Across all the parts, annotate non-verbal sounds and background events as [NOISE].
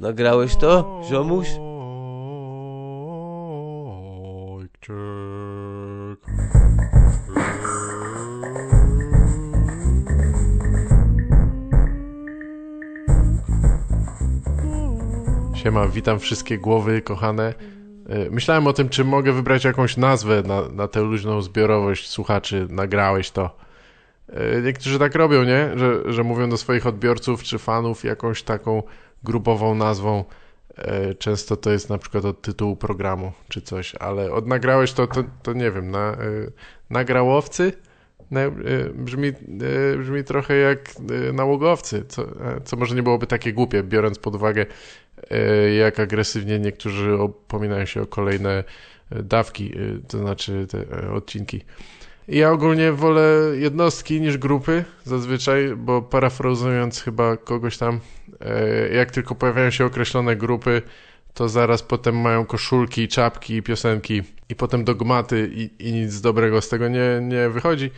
Nagrałeś to, ziomuś? Siema, witam wszystkie głowy kochane. E, myślałem o tym, czy mogę wybrać jakąś nazwę na, na tę luźną zbiorowość słuchaczy. Nagrałeś to. E, niektórzy tak robią, nie? Że, że mówią do swoich odbiorców czy fanów jakąś taką grupową nazwą. E, często to jest na przykład od tytułu programu czy coś, ale od nagrałeś to, to, to nie wiem, na, nagrałowcy? brzmi, brzmi trochę jak nałogowcy, co, co może nie byłoby takie głupie, biorąc pod uwagę E, jak agresywnie niektórzy opominają się o kolejne e, dawki, e, to znaczy te odcinki. Ja ogólnie wolę jednostki niż grupy zazwyczaj, bo parafrazując chyba kogoś tam, jak tylko pojawiają się określone grupy, to zaraz potem mają koszulki, czapki, piosenki i potem dogmaty i, i nic dobrego z tego nie, nie wychodzi.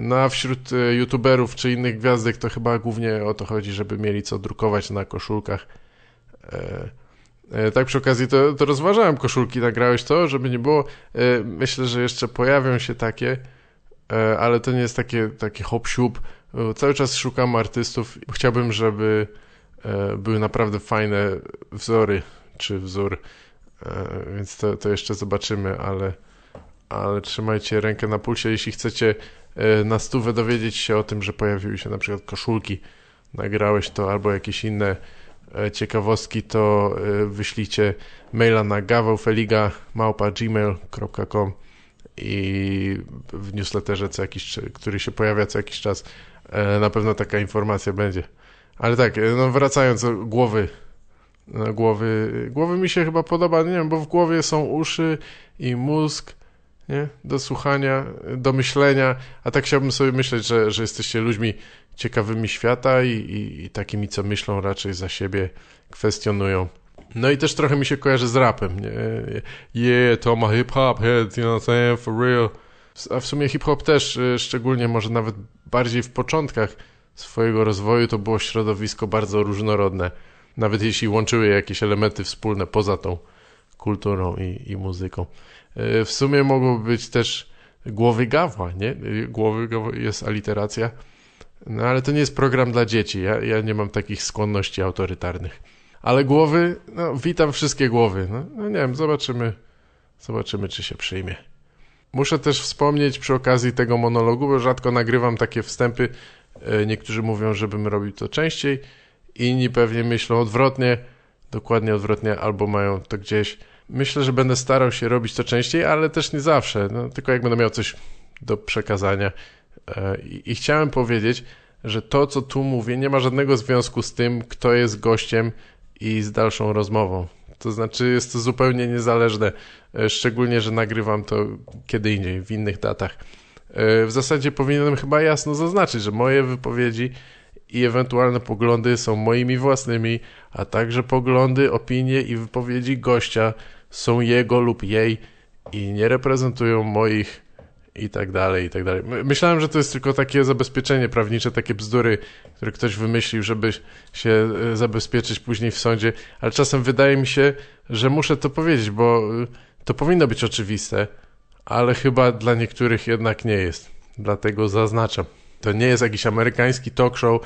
No a wśród youtuberów czy innych gwiazdek to chyba głównie o to chodzi, żeby mieli co drukować na koszulkach E, e, tak przy okazji to, to rozważałem koszulki, nagrałeś to, żeby nie było. E, myślę, że jeszcze pojawią się takie, ale to nie jest takie, takie hop siup. Cały czas szukam artystów. Chciałbym, żeby były naprawdę fajne wzory, czy wzór, więc to, to jeszcze zobaczymy, ale, ale trzymajcie rękę na pulsie, jeśli chcecie na stówę dowiedzieć się o tym, że pojawiły się na przykład koszulki, nagrałeś to albo jakieś inne E, ciekawostki, to e, wyślijcie maila na gmail.com i w newsletterze, co jakiś, który się pojawia co jakiś czas, e, na pewno taka informacja będzie. Ale tak, no wracając do głowy, głowy, głowy mi się chyba podoba, nie wiem, bo w głowie są uszy i mózg, nie? Do słuchania, do myślenia, a tak chciałbym sobie myśleć, że, że jesteście ludźmi ciekawymi świata i, i, i takimi, co myślą raczej za siebie, kwestionują. No i też trochę mi się kojarzy z rapem, nie? Yeah, to ma hip-hop head, you know what I'm saying, for real. A w sumie hip-hop też, y, szczególnie może nawet bardziej w początkach swojego rozwoju, to było środowisko bardzo różnorodne. Nawet jeśli łączyły jakieś elementy wspólne poza tą kulturą i, i muzyką. Y, w sumie mogłoby być też głowy gawła, nie? Głowy gawła jest aliteracja no ale to nie jest program dla dzieci. Ja, ja nie mam takich skłonności autorytarnych. Ale głowy, no witam wszystkie głowy. No, no nie wiem, zobaczymy, zobaczymy, czy się przyjmie. Muszę też wspomnieć przy okazji tego monologu, bo rzadko nagrywam takie wstępy. E, niektórzy mówią, żebym robił to częściej, inni pewnie myślą odwrotnie, dokładnie odwrotnie, albo mają to gdzieś. Myślę, że będę starał się robić to częściej, ale też nie zawsze. No, tylko jak będę miał coś do przekazania. E, I chciałem powiedzieć, że to, co tu mówię, nie ma żadnego związku z tym, kto jest gościem i z dalszą rozmową. To znaczy, jest to zupełnie niezależne, e, szczególnie, że nagrywam to kiedy indziej, w innych datach. E, w zasadzie powinienem chyba jasno zaznaczyć, że moje wypowiedzi i ewentualne poglądy są moimi własnymi, a także poglądy, opinie i wypowiedzi gościa są jego lub jej i nie reprezentują moich i tak dalej, i tak dalej. Myślałem, że to jest tylko takie zabezpieczenie prawnicze, takie bzdury, które ktoś wymyślił, żeby się e, zabezpieczyć później w sądzie, ale czasem wydaje mi się, że muszę to powiedzieć, bo e, to powinno być oczywiste, ale chyba dla niektórych jednak nie jest. Dlatego zaznaczam. To nie jest jakiś amerykański talk show,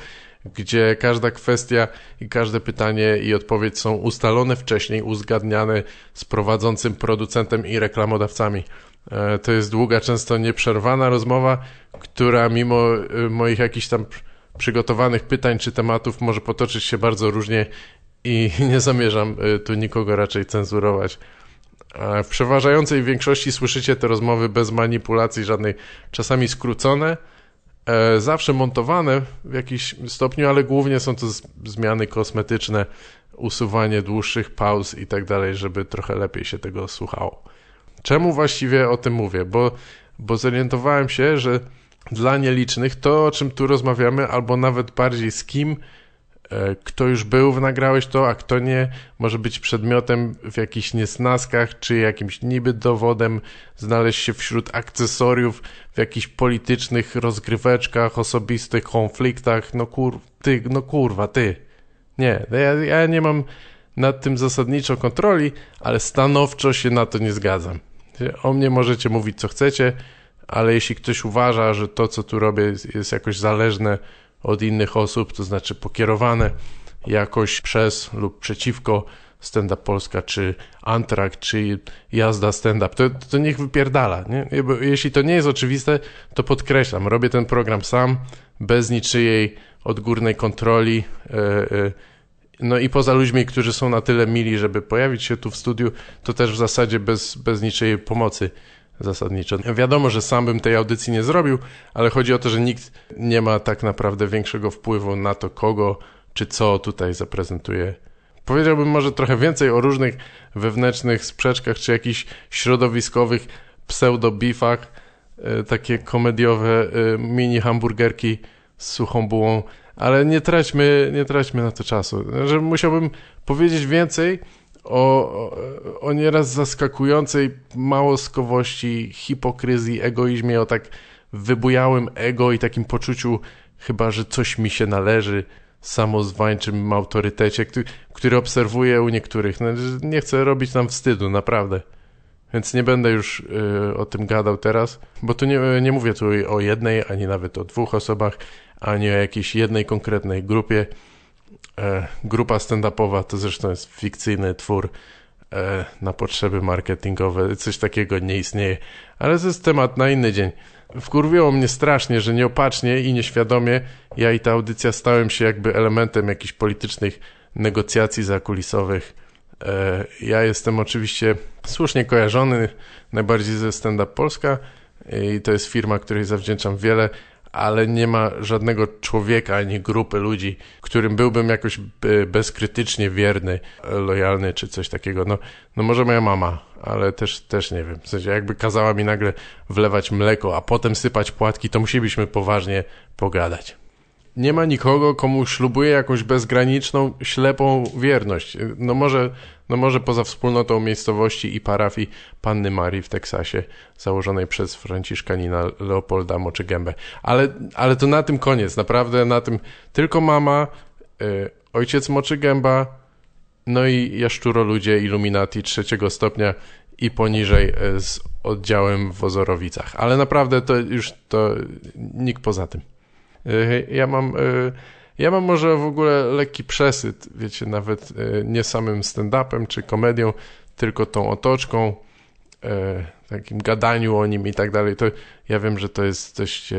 gdzie każda kwestia i każde pytanie i odpowiedź są ustalone wcześniej, uzgadniane z prowadzącym producentem i reklamodawcami. E, to jest długa, często nieprzerwana rozmowa, która mimo e, moich jakichś tam przygotowanych pytań czy tematów może potoczyć się bardzo różnie i [LAUGHS] nie zamierzam e, tu nikogo raczej cenzurować. W przeważającej większości słyszycie te rozmowy bez manipulacji żadnej, czasami skrócone, zawsze montowane w jakiś stopniu, ale głównie są to zmiany kosmetyczne, usuwanie dłuższych pauz i tak dalej, żeby trochę lepiej się tego słuchało. Czemu właściwie o tym mówię? Bo, bo zorientowałem się, że dla nielicznych to, o czym tu rozmawiamy, albo nawet bardziej z kim, e, kto już był w Nagrałeś to, a kto nie, może być przedmiotem w jakichś niesnaskach, czy jakimś niby dowodem, znaleźć się wśród akcesoriów w jakichś politycznych rozgryweczkach, osobistych konfliktach. No kur, ty, no kurwa, ty. Nie, ja, ja nie mam nad tym zasadniczo kontroli, ale stanowczo się na to nie zgadzam. O mnie możecie mówić co chcecie, ale jeśli ktoś uważa, że to, co tu robię, jest jakoś zależne od innych osób, to znaczy pokierowane jakoś przez lub przeciwko Stand Up Polska, czy Antrak, czy jazda stand-up, to, to niech wypierdala. Nie? Bo jeśli to nie jest oczywiste, to podkreślam, robię ten program sam, bez niczyjej odgórnej kontroli. Yy, yy, no i poza ludźmi, którzy są na tyle mili, żeby pojawić się tu w studiu, to też w zasadzie bez, bez niczyjej pomocy zasadniczo. Wiadomo, że sam bym tej audycji nie zrobił, ale chodzi o to, że nikt nie ma tak naprawdę większego wpływu na to, kogo czy co tutaj zaprezentuje. Powiedziałbym może trochę więcej o różnych wewnętrznych sprzeczkach, czy jakichś środowiskowych pseudo-bifach, e, takie komediowe e, mini hamburgerki z suchą bułą, ale nie traćmy, nie traćmy na to czasu. Że musiałbym powiedzieć więcej o, o, nieraz zaskakującej małoskowości, hipokryzji, egoizmie, o tak wybujałym ego i takim poczuciu chyba, że coś mi się należy, samozwańczym autorytecie, który, który obserwuję u niektórych. No, nie chcę robić nam wstydu, naprawdę. Więc nie będę już y, o tym gadał teraz, bo tu nie, nie mówię tu o jednej, ani nawet o dwóch osobach, ani o jakiejś jednej konkretnej grupie. E, grupa stand-upowa to zresztą jest fikcyjny twór e, na potrzeby marketingowe. Coś takiego nie istnieje. Ale to jest temat na inny dzień. Wkurwiło mnie strasznie, że nieopatrznie i nieświadomie ja i ta audycja stałem się jakby elementem jakichś politycznych negocjacji zakulisowych. E, ja jestem oczywiście słusznie kojarzony najbardziej ze Stand Up Polska i to jest firma, której zawdzięczam wiele, ale nie ma żadnego człowieka ani grupy ludzi, którym byłbym jakoś bezkrytycznie wierny, lojalny czy coś takiego. No, no może moja mama, ale też, też nie wiem. W sensie jakby kazała mi nagle wlewać mleko, a potem sypać płatki, to musielibyśmy poważnie pogadać nie ma nikogo, komu ślubuje jakąś bezgraniczną, ślepą wierność. No może, no może poza wspólnotą miejscowości i parafii Panny Marii w Teksasie, założonej przez Franciszkanina Leopolda Moczygębę. Ale, ale to na tym koniec, naprawdę na tym tylko mama, y, ojciec Moczygęba, no i jaszczuro ludzie Illuminati trzeciego stopnia i poniżej y, z oddziałem w Ozorowicach. Ale naprawdę to już to nikt poza tym. E, ja mam, e, ja mam może w ogóle lekki przesyt, wiecie, nawet e, nie samym stand-upem czy komedią, tylko tą otoczką, takim gadaniu o nim i tak dalej. To ja wiem, że to jest dość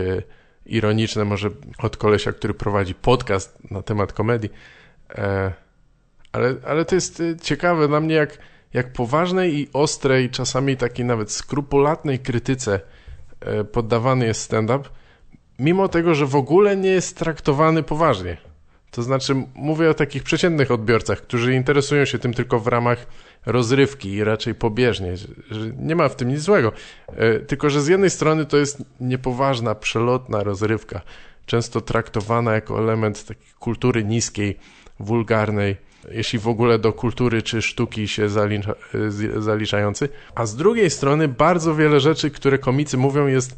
ironiczne, może od kolesia, który prowadzi podcast na temat komedii, ale, ale to jest ciekawe dla mnie, jak, jak poważnej i ostrej, czasami takiej nawet skrupulatnej krytyce poddawany jest stand-up, mimo tego, że w ogóle nie jest traktowany poważnie. To znaczy, mówię o takich przeciętnych odbiorcach, którzy interesują się tym tylko w ramach rozrywki i raczej pobieżnie, że, nie ma w tym nic złego. E, tylko, że z jednej strony to jest niepoważna, przelotna rozrywka, często traktowana jako element takiej kultury niskiej, wulgarnej, jeśli w ogóle do kultury czy sztuki się zalicza, e, zaliczający. A z drugiej strony bardzo wiele rzeczy, które komicy mówią, jest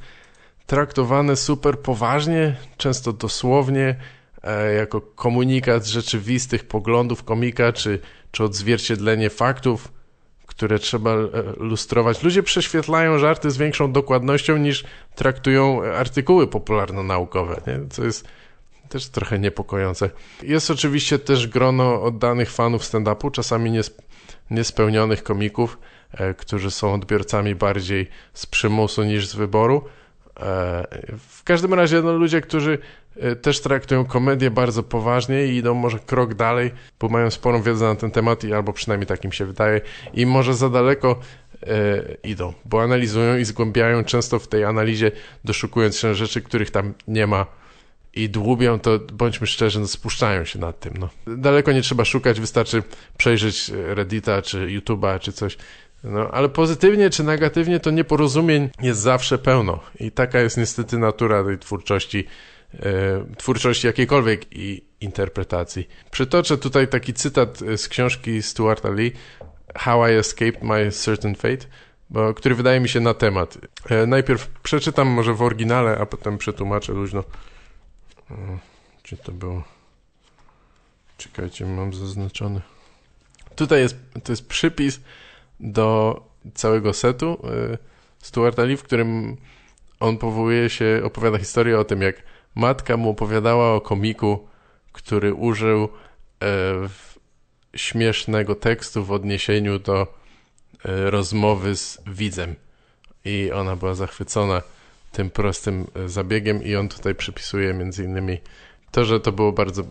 traktowane super poważnie, często dosłownie, e, jako komunikat rzeczywistych poglądów komika, czy, czy odzwierciedlenie faktów, które trzeba e, lustrować. Ludzie prześwietlają żarty z większą dokładnością niż traktują artykuły popularno-naukowe, nie? co jest też trochę niepokojące. Jest oczywiście też grono oddanych fanów stand-upu, czasami niespełnionych komików, e, którzy są odbiorcami bardziej z przymusu niż z wyboru, E, w każdym razie no, ludzie, którzy e, też traktują komedię bardzo poważnie i idą może krok dalej, bo mają sporą wiedzę na ten temat, i albo przynajmniej takim się wydaje, i może za daleko e, idą, bo analizują i zgłębiają często w tej analizie, doszukując się rzeczy, których tam nie ma i dłubią, to bądźmy szczerzy, no, spuszczają się nad tym. No. Daleko nie trzeba szukać, wystarczy przejrzeć Reddita, czy YouTube'a, czy coś. No, ale pozytywnie czy negatywnie to nieporozumień jest zawsze pełno i taka jest niestety natura tej twórczości, e, twórczości jakiejkolwiek i interpretacji. Przytoczę tutaj taki cytat z książki Stuarta Lee How I Escaped My Certain Fate, bo, który wydaje mi się na temat. E, najpierw przeczytam może w oryginale, a potem przetłumaczę luźno. Czy to było? Czekajcie, mam zaznaczony. Tutaj jest, to jest przypis do całego setu y, Stuarta Lee, w którym on powołuje się, opowiada historię o tym, jak matka mu opowiadała o komiku, który użył e, śmiesznego tekstu w odniesieniu do e, rozmowy z widzem. I ona była zachwycona tym prostym zabiegiem i on tutaj przypisuje między innymi to, że to było bardzo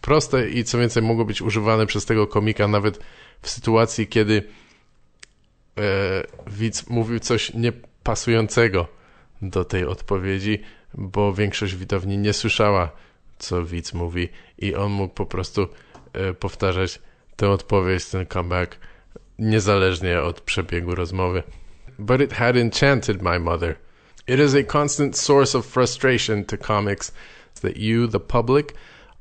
proste i co więcej mogło być używane przez tego komika nawet w sytuacji, kiedy e, widz mówił coś niepasującego do tej odpowiedzi, bo większość widowni nie słyszała, co widz mówi i on mógł po prostu e, powtarzać tę odpowiedź, ten comeback, niezależnie od przebiegu rozmowy. But it had enchanted my mother. It is a constant source of frustration to comics that you, the public,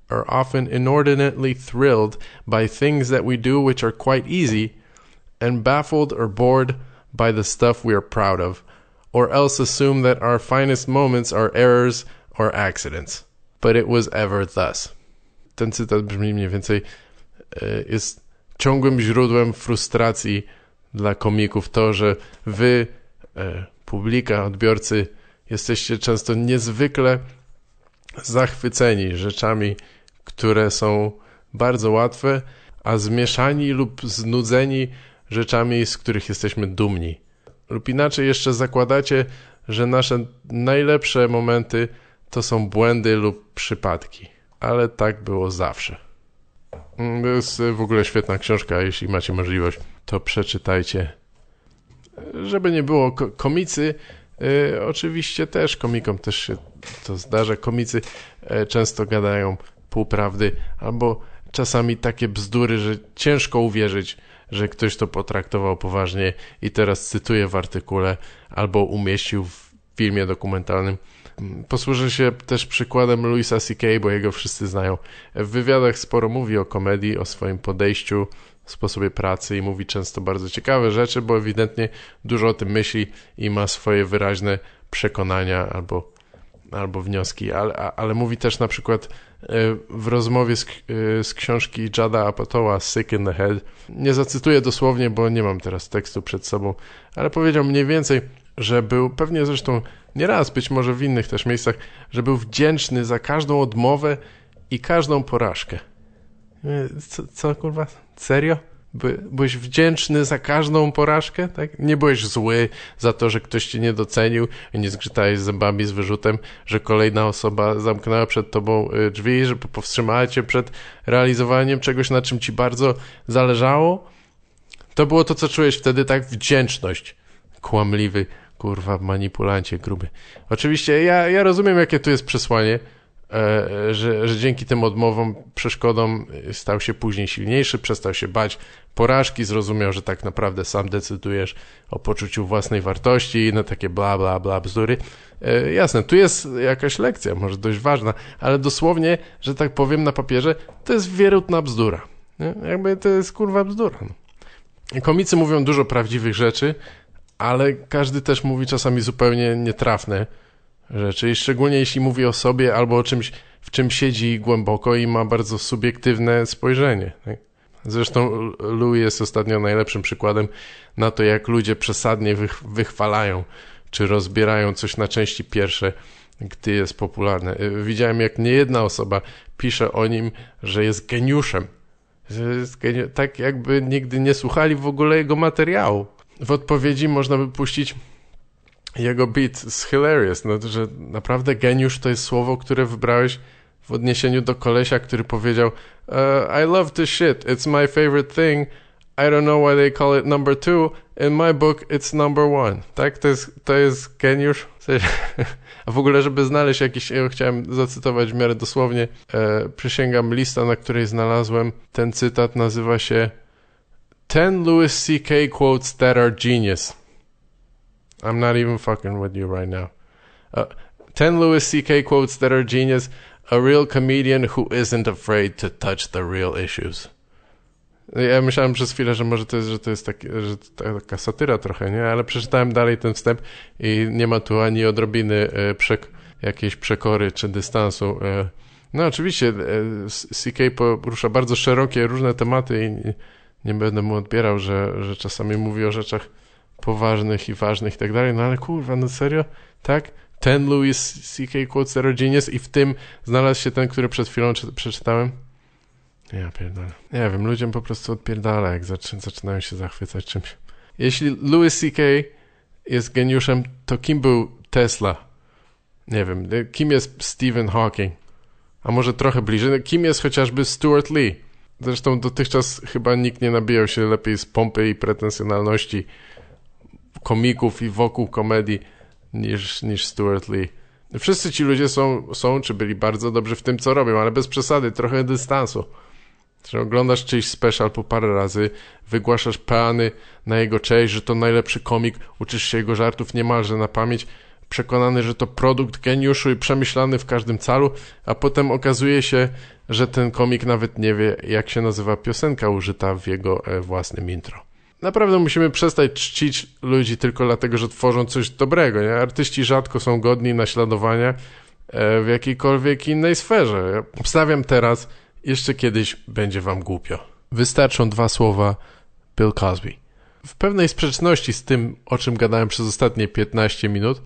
are often inordinately thrilled by things that we do which are quite easy, and baffled or bored by the stuff we are proud of, or else assume that our finest moments are errors or accidents. But it was ever thus. Ten cytat brzmi mniej więcej jest ciągłym źródłem frustracji dla komików to, że wy, publika, odbiorcy, jesteście często niezwykle zachwyceni rzeczami, które są bardzo łatwe, a zmieszani lub znudzeni rzeczami, z których jesteśmy dumni. Lub inaczej jeszcze zakładacie, że nasze najlepsze momenty to są błędy lub przypadki. Ale tak było zawsze. Mm, to jest w ogóle świetna książka, jeśli macie możliwość, to przeczytajcie. Żeby nie było, komicy y, oczywiście też, komikom też się to zdarza. Komicy y, często gadają półprawdy albo czasami takie bzdury, że ciężko uwierzyć, że ktoś to potraktował poważnie i teraz cytuję w artykule albo umieścił w filmie dokumentalnym. Posłużę się też przykładem Louisa C.K., bo jego wszyscy znają. W wywiadach sporo mówi o komedii, o swoim podejściu, sposobie pracy i mówi często bardzo ciekawe rzeczy, bo ewidentnie dużo o tym myśli i ma swoje wyraźne przekonania albo, albo wnioski, ale, ale mówi też na przykład w rozmowie z, e, z książki Jada Apatoła Sick in the Head. Nie zacytuję dosłownie, bo nie mam teraz tekstu przed sobą, ale powiedział mniej więcej, że był, pewnie zresztą nieraz, być może w innych też miejscach, że był wdzięczny za każdą odmowę i każdą porażkę. Co, co kurwa? Serio? By, byłeś wdzięczny za każdą porażkę, tak? Nie byłeś zły za to, że ktoś cię nie docenił i nie zgrzytałeś zębami z wyrzutem, że kolejna osoba zamknęła przed tobą y, drzwi, że powstrzymała cię przed realizowaniem czegoś, na czym ci bardzo zależało. To było to, co czułeś wtedy, tak? Wdzięczność. Kłamliwy kurwa, manipulancie gruby. Oczywiście ja, ja rozumiem, jakie tu jest przesłanie, że, że dzięki tym odmowom, przeszkodom stał się później silniejszy, przestał się bać porażki, zrozumiał, że tak naprawdę sam decydujesz o poczuciu własnej wartości i na takie bla, bla, bla, bzdury. E, jasne, tu jest jakaś lekcja, może dość ważna, ale dosłownie, że tak powiem na papierze, to jest wierutna bzdura. Nie? Jakby to jest kurwa bzdura. No. Komicy mówią dużo prawdziwych rzeczy, ale każdy też mówi czasami zupełnie nietrafne rzeczy, i szczególnie jeśli mówi o sobie albo o czymś, w czym siedzi głęboko i ma bardzo subiektywne spojrzenie. Tak? Zresztą Louis jest ostatnio najlepszym przykładem na to, jak ludzie przesadnie wych wychwalają czy rozbierają coś na części pierwsze, gdy jest popularne. Widziałem, jak niejedna osoba pisze o nim, że jest geniuszem. Że jest geni tak jakby nigdy nie słuchali w ogóle jego materiału w odpowiedzi można by puścić jego beat z Hilarious, no, że naprawdę geniusz to jest słowo, które wybrałeś w odniesieniu do kolesia, który powiedział uh, I love this shit, it's my favorite thing, I don't know why they call it number two, in my book it's number one. Tak? To jest, to jest geniusz. [LAUGHS] A w ogóle, żeby znaleźć jakiś, ja chciałem zacytować w miarę dosłownie, e, przysięgam lista, na której znalazłem ten cytat, nazywa się 10 Louis C.K. quotes that are genius. I'm not even fucking with you right now. Uh, 10 Louis C.K. quotes that are genius. A real comedian who isn't afraid to touch the real issues. Ja myślałem przez chwilę, że może to jest, że to jest taki, że taka satyra trochę, nie? Ale przeczytałem dalej ten wstęp i nie ma tu ani odrobiny e, przek jakiejś przekory czy dystansu. E, No oczywiście e, CK porusza bardzo szerokie, różne tematy i nie, będę mu odbierał, że, że czasami mówi o rzeczach poważnych i ważnych i tak dalej, no ale kurwa, no serio? Tak? Ten Louis C.K. Quote Zero Genius i w tym znalazł się ten, który przed chwilą czy, przeczytałem? Ja pierdolę. Nie wiem, ludziom po prostu odpierdala, jak zaczy, zaczynają się zachwycać czymś. Jeśli Louis C.K. jest geniuszem, to kim był Tesla? Nie wiem, kim jest Stephen Hawking? A może trochę bliżej, kim jest chociażby Stuart Lee? Zresztą dotychczas chyba nikt nie nabijał się lepiej z pompy i pretensjonalności komików i wokół komedii niż, niż Stuart Lee. Wszyscy ci ludzie są, są, czy byli bardzo dobrzy w tym, co robią, ale bez przesady, trochę dystansu. Że oglądasz czyjś special po parę razy, wygłaszasz peany na jego cześć, że to najlepszy komik, uczysz się jego żartów niemalże na pamięć, przekonany, że to produkt geniuszu i przemyślany w każdym calu, a potem okazuje się, że ten komik nawet nie wie, jak się nazywa piosenka użyta w jego e, własnym intro. Naprawdę musimy przestać czcić ludzi tylko dlatego, że tworzą coś dobrego. Nie? Artyści rzadko są godni naśladowania e, w jakiejkolwiek innej sferze. Ja obstawiam teraz, jeszcze kiedyś będzie wam głupio. Wystarczą dwa słowa Bill Cosby. W pewnej sprzeczności z tym, o czym gadałem przez ostatnie 15 minut,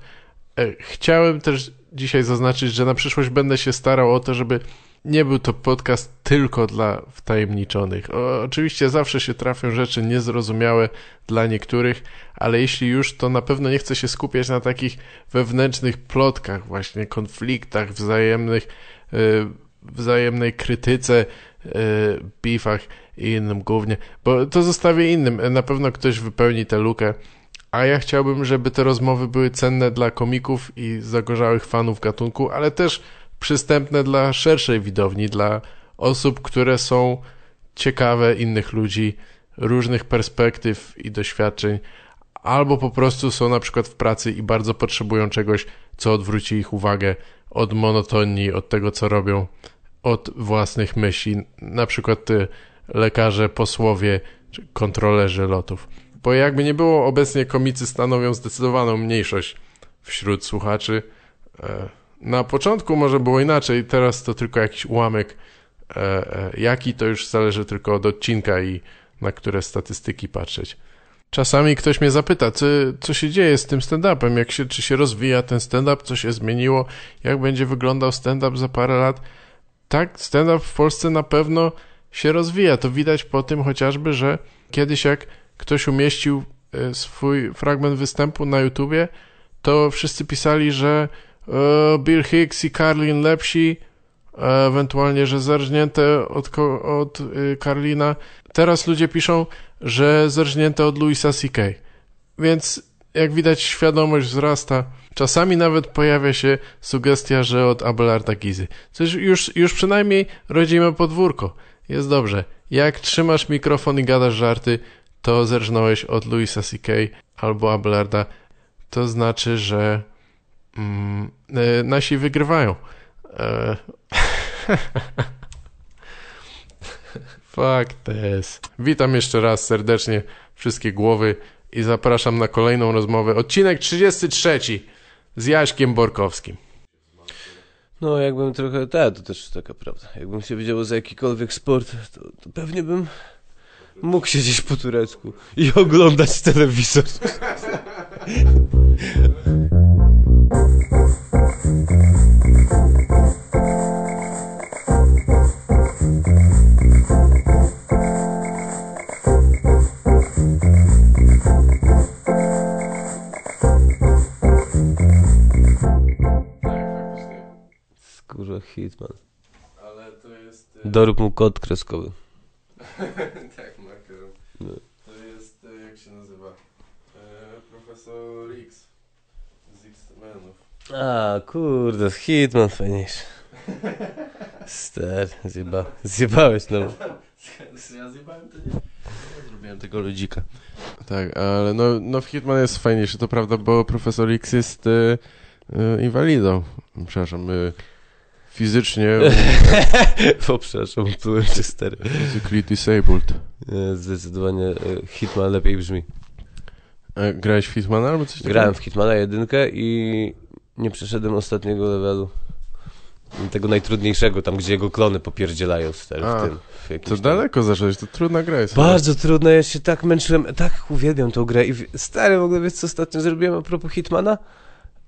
e, chciałem też dzisiaj zaznaczyć, że na przyszłość będę się starał o to, żeby nie był to podcast tylko dla wtajemniczonych. O, oczywiście zawsze się trafią rzeczy niezrozumiałe dla niektórych, ale jeśli już, to na pewno nie chcę się skupiać na takich wewnętrznych plotkach, właśnie konfliktach, wzajemnych, yy, wzajemnej krytyce, yy, i innym głównie, bo to zostawię innym. Na pewno ktoś wypełni tę lukę. A ja chciałbym, żeby te rozmowy były cenne dla komików i zagorzałych fanów gatunku, ale też przystępne dla szerszej widowni, dla osób, które są ciekawe innych ludzi, różnych perspektyw i doświadczeń, albo po prostu są na przykład w pracy i bardzo potrzebują czegoś, co odwróci ich uwagę od monotonii, od tego, co robią, od własnych myśli, na przykład ty, lekarze, posłowie czy kontrolerzy lotów. Bo jakby nie było, obecnie komicy stanowią zdecydowaną mniejszość wśród słuchaczy. Na początku może było inaczej, teraz to tylko jakiś ułamek. E, e, jaki to już zależy tylko od odcinka i na które statystyki patrzeć. Czasami ktoś mnie zapyta, co, co się dzieje z tym stand-upem, jak się, czy się rozwija ten stand-up, co się zmieniło, jak będzie wyglądał stand-up za parę lat. Tak, stand-up w Polsce na pewno się rozwija. To widać po tym chociażby, że kiedyś jak ktoś umieścił e, swój fragment występu na YouTubie, to wszyscy pisali, że Bill Hicks i Carlin lepsi, e, ewentualnie, że zerżnięte od, od y, Carlina. Teraz ludzie piszą, że zerżnięte od Louisa C.K. Więc jak widać świadomość wzrasta. Czasami nawet pojawia się sugestia, że od Abelarda Gizy. Coś już, już przynajmniej rodzimy podwórko. Jest dobrze. Jak trzymasz mikrofon i gadasz żarty, to zerżnąłeś od Louisa C.K. albo Abelarda. To znaczy, że mm, e, nasi wygrywają. E, [LAUGHS] Fuck this. Witam jeszcze raz serdecznie wszystkie głowy i zapraszam na kolejną rozmowę. Odcinek 33 z Jaśkiem Borkowskim. No, jakbym trochę, tak, to też taka prawda. Jakbym się wiedział za jakikolwiek sport, to, to pewnie bym mógł siedzieć po turecku i oglądać telewizor. [LAUGHS] Skórze Hitman. Ale to jest... Dorób mu kod kreskowy. [LAUGHS] tak, markerem. No. To jest, e, jak się nazywa? E, profesor X z X-Menów. A, kurde, Hitman fajniejszy. Stary, zjeba, zjebałeś no. Ja zjebałem to nie? Zrobiłem tego ludzika. Tak, ale no, no Hitman jest fajniejszy, to prawda, bo profesor X jest e, e, inwalidą. Przepraszam, e, fizycznie [LAUGHS] o, przepraszam, byłem cię stary. physically disabled. Zdecydowanie e, Hitman lepiej brzmi. E, grałeś w Hitmana albo coś takiego? Grałem w Hitmana jedynkę i nie przeszedłem ostatniego levelu. tego najtrudniejszego, tam gdzie jego klony popierdzielają stary, A, w tym. W To daleko zacząłeś, to trudna gra jest. Bardzo trudno, ja się tak męczyłem, tak uwielbiam tą grę i stary, w ogóle wiesz co ostatnio zrobiłem a propos Hitmana?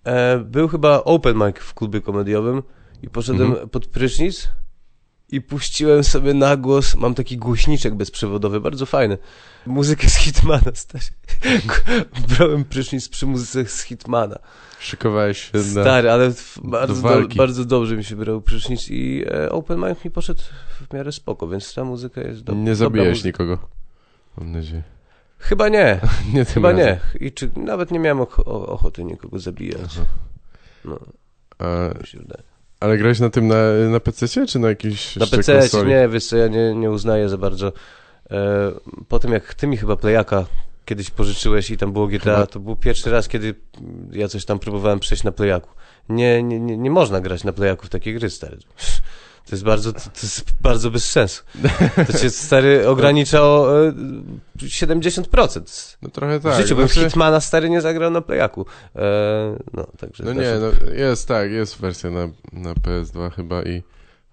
E, był chyba open mic w klubie komediowym i poszedłem Mhm. pod prysznic i puściłem sobie na głos, mam taki głośniczek bezprzewodowy, bardzo fajny, muzykę z Hitmana, stary. [LAUGHS] Brałem prysznic przy muzyce z Hitmana. Szykowałeś się na... Stary, ale bardzo, do, walki. bardzo dobrze mi się brał prysznic i e, open mic mi poszedł w miarę spoko, więc ta muzyka jest do, Nie dobra zabijesz muzyka. nikogo. Mam nadzieję. Chyba nie. [LAUGHS] Nie Chyba razem. nie. I czy nawet nie miałem och- ochoty nikogo zabijać. No, A, mi się wydaje. Ale grałeś na tym na, na PC czy na jakiejś Na PC nie, wiesz co, ja nie, nie uznaję za bardzo. E, po tym jak ty mi chyba Playaka kiedyś pożyczyłeś i tam było GTA, Chyba. to był pierwszy raz, kiedy ja coś tam próbowałem przejść na Playaku. Nie, nie, nie, nie można grać na Playaku w takie gry, stary. To jest bardzo, to jest bardzo bez sensu. To cię, stary, ogranicza o e, 70%. No trochę W tak. życiu bym znaczy- Hitmana stary nie zagrał na Playaku. E, no, także No nie, no jest tak, jest wersja na, na PS2 chyba i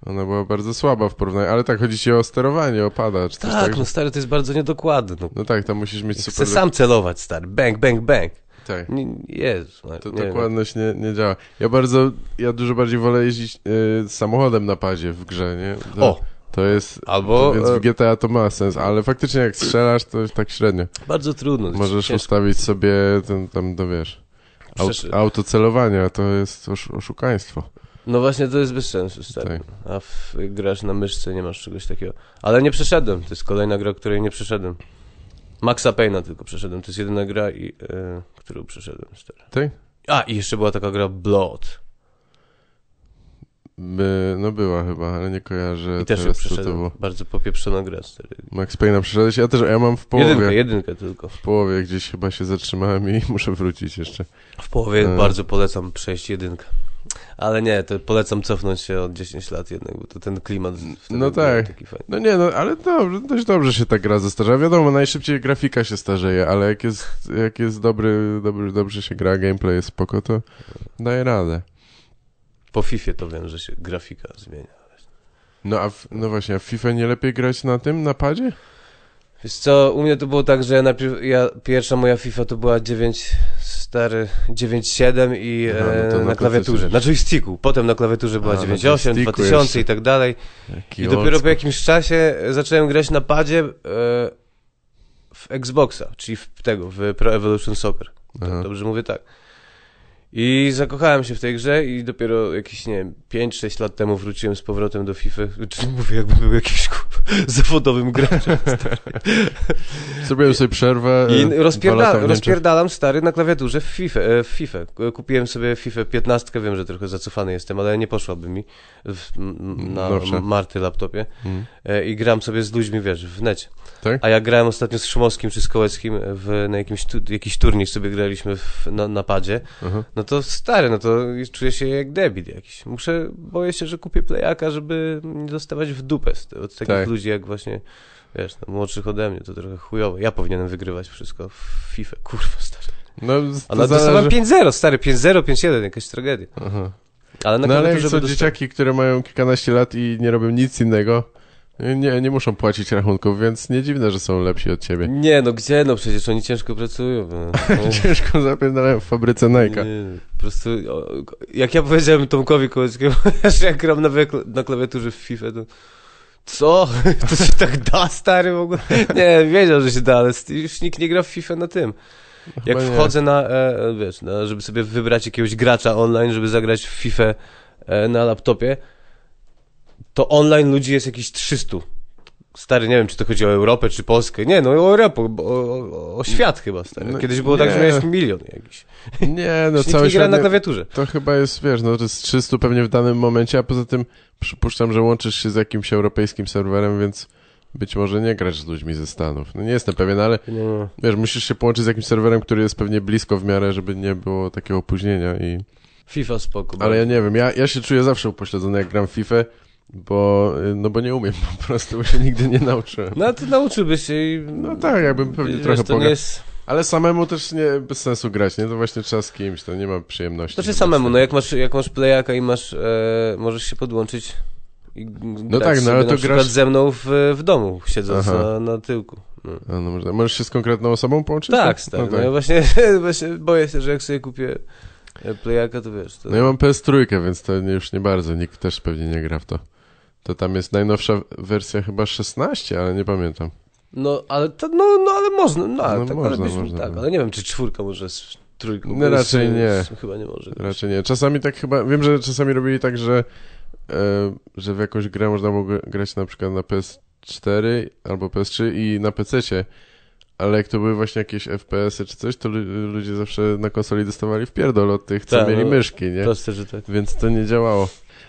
ona była bardzo słaba w porównaniu, ale tak, chodzi ci o sterowanie, o pada, czy coś Tak, tak, no stary, to jest bardzo niedokładne. No. No tak, tam musisz mieć Chcę super... sam celować, stary. Bang, bang, bang. Tak, Nie, Jezu, to nie, dokładność nie, nie działa. Ja bardzo, ja dużo bardziej wolę jeździć y, samochodem na padzie w grze, nie? To, O, To jest... albo Więc e, w GTA to ma sens, ale faktycznie jak strzelasz, to tak średnio. bardzo trudno. Możesz ciężko. ustawić sobie ten tam, no wiesz, aut, Przecież- autocelowanie, to jest osz, oszukaństwo. No właśnie, to jest bez sensu, stary. Tak. A w, grasz na myszce, nie masz czegoś takiego. Ale nie przeszedłem, to jest kolejna gra, której nie przeszedłem. Maxa Payne'a tylko przeszedłem, to jest jedyna gra, i, e, którą przeszedłem, stary. Tak? A, i jeszcze była taka gra Blood. By, no była chyba, ale nie kojarzę I też teraz co to przeszedłem. było. Bardzo popieprzona gra, stary. Max Payne'a przeszedłeś? Ja też, ja mam w połowie. Jedynkę, jedynkę tylko. W połowie gdzieś chyba się zatrzymałem i [LAUGHS] muszę wrócić jeszcze. W połowie E. bardzo polecam przejść jedynkę. Ale nie, to polecam cofnąć się od 10 lat jednak, bo to ten klimat No tak. taki fajny. No nie, no ale dobrze, dość dobrze się ta gra zestarza. Wiadomo, najszybciej grafika się starzeje, ale jak jest, jak jest dobry, dobry, dobrze się gra, gameplay jest spoko, to daje radę. Po FIFA to wiem, że się grafika zmienia. No a w, no właśnie, a w FIFA nie lepiej grać na tym, na padzie? Wiesz co, u mnie to było tak, że ja najpierw, ja, pierwsza moja FIFA to była 9, stary, 9.7 i Aha, no e, na na klawiaturze, PC na joysticku. Potem na klawiaturze była A, na 9.8, joysticku 2000 jeszcze. i tak dalej. Jaki I dopiero po jakimś czasie zacząłem grać na padzie e, w Xboxa, czyli w tego, w Pro Evolution Soccer. Aha. Dobrze mówię tak. I zakochałem się w tej grze i dopiero jakieś, nie wiem, 5-6 lat temu wróciłem z powrotem do FIFA. Czy [LAUGHS] mówię, jakbym był jakimś kurwa, [LAUGHS] zawodowym graczem. [LAUGHS] Zrobiłem sobie przerwę. I e, rozpierda rozpierdalam stary na klawiaturze w FIFA, e, w FIFA. Kupiłem sobie FIFA 15, wiem, że trochę zacofany jestem, ale nie poszłaby mi w, na Nowsze. Marty laptopie. Mm. E, I gram sobie z ludźmi, wiesz, w necie. Tak? A ja grałem ostatnio z Szumowskim czy z Kołeckim w, na jakimś tu, jakiś turniej sobie graliśmy w, na, na padzie. Aha. No to stary, no to czuję się jak debil jakiś. Muszę, boję się, że kupię playaka, żeby nie dostawać w dupę z, od takich Tak. ludzi jak właśnie, wiesz, no, młodszych ode mnie, to trochę chujowe. Ja powinienem wygrywać wszystko w FIFA, kurwa stary. No, A to dostałem zależy... 5-0, stary, 5-0, 5-1, jakaś tragedia. Aha. Ale na No ale jak są by dostałem- dzieciaki, które mają kilkanaście lat i nie robią nic innego, nie, nie muszą płacić rachunków, więc nie dziwne, że są lepsi od ciebie. Nie, no gdzie, no przecież oni ciężko pracują. No. [LAUGHS] Ciężko zapierdalają w fabryce Nike'a. Po prostu, o, jak ja powiedziałem Tomkowi Kołeckiemu, [LAUGHS] że jak gram na, na klawiaturze w FIFA, to co? [LAUGHS] To się tak da, stary, w ogóle? Nie, wiedział, że się da, ale już nikt nie gra w FIFA na tym. Jak Chyba nie. wchodzę na, e, e, wiesz, na, żeby sobie wybrać jakiegoś gracza online, żeby zagrać w FIFA e, na laptopie, to online ludzi jest jakieś 300. Stary, nie wiem, czy to chodzi o Europę, czy Polskę. Nie, no o Europę, o, o, o świat chyba, stary. No, Kiedyś było tak, że nie. miałeś milion jakiś. Nie, [LAUGHS] no cały świat... na klawiaturze. To chyba jest, wiesz, no to jest 300 pewnie w danym momencie, a poza tym przypuszczam, że łączysz się z jakimś europejskim serwerem, więc być może nie grasz z ludźmi ze Stanów. No nie jestem pewien, ale No. wiesz, musisz się połączyć z jakimś serwerem, który jest pewnie blisko w miarę, żeby nie było takiego opóźnienia i... FIFA spoko. Ale ja nie wiem, ja, ja się czuję zawsze upośledzony, jak gram w FIFA, bo, y, no bo nie umiem po prostu, bo się nigdy nie nauczyłem. No ty nauczyłbyś się i... No tak, jakbym pewnie wiesz, trochę to pograł. jest... Ale samemu też nie, bez sensu grać, nie? To właśnie trzeba z kimś, to nie ma przyjemności. Znaczy samemu, no jak masz, jak masz playaka i masz, e, możesz się podłączyć i no tak, no ale to grasz ze mną w, w domu, siedząc na, na tyłku. No. No. Możesz się z konkretną osobą połączyć? Tak, stary. No, tak. no ja właśnie, [LAUGHS] właśnie boję się, że jak sobie kupię playaka, to wiesz. To... No ja mam PS3, więc to już nie bardzo, nikt też pewnie nie gra w to. To tam jest najnowsza wersja chyba 16, ale nie pamiętam. No, ale to, no, no ale można, no, ale, no, tak, można, ale, można, tak, no. ale nie wiem, czy czwórka może z trójką. No raczej nie. Chyba nie może. Raczej nie. Czasami tak chyba, wiem, że czasami robili tak, że, e, że w jakąś grę można było grać na przykład na PS4 albo PS3 i na PC-cie, ale jak to były właśnie jakieś FPS-y czy coś, to ludzie zawsze na konsoli dostawali w pierdol od tych, co tak, mieli no, myszki, nie? Proste, że tak. Więc to nie działało.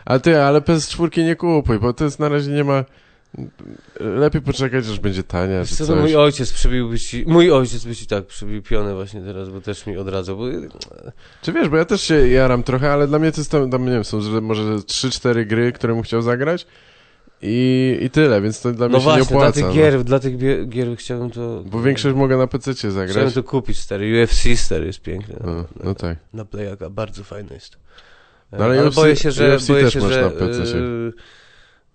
Ale ty, ale PS4 nie kupuj, bo to jest na razie nie ma... Lepiej poczekać, aż będzie tania, co, mój ojciec przybiłby ci, mój ojciec by ci tak przybił pionę właśnie teraz, bo też mi odradzał, bo... Czy wiesz, bo ja też się jaram trochę, ale dla mnie to jest tam, tam nie wiem, są że może 3-4 gry, które bym chciał zagrać i, i tyle, więc to dla no mnie właśnie, się nie opłaca. dla tych gier, dla tych gier chciałbym to... Bo większość mogę na PC zagrać. Chciałbym to kupić, stary, UFC stary jest piękny. No, na, no tak. Na Playaka, bardzo fajny jest. No, ale, ale UFC, boję się, że, UFC boję się, że. Yy,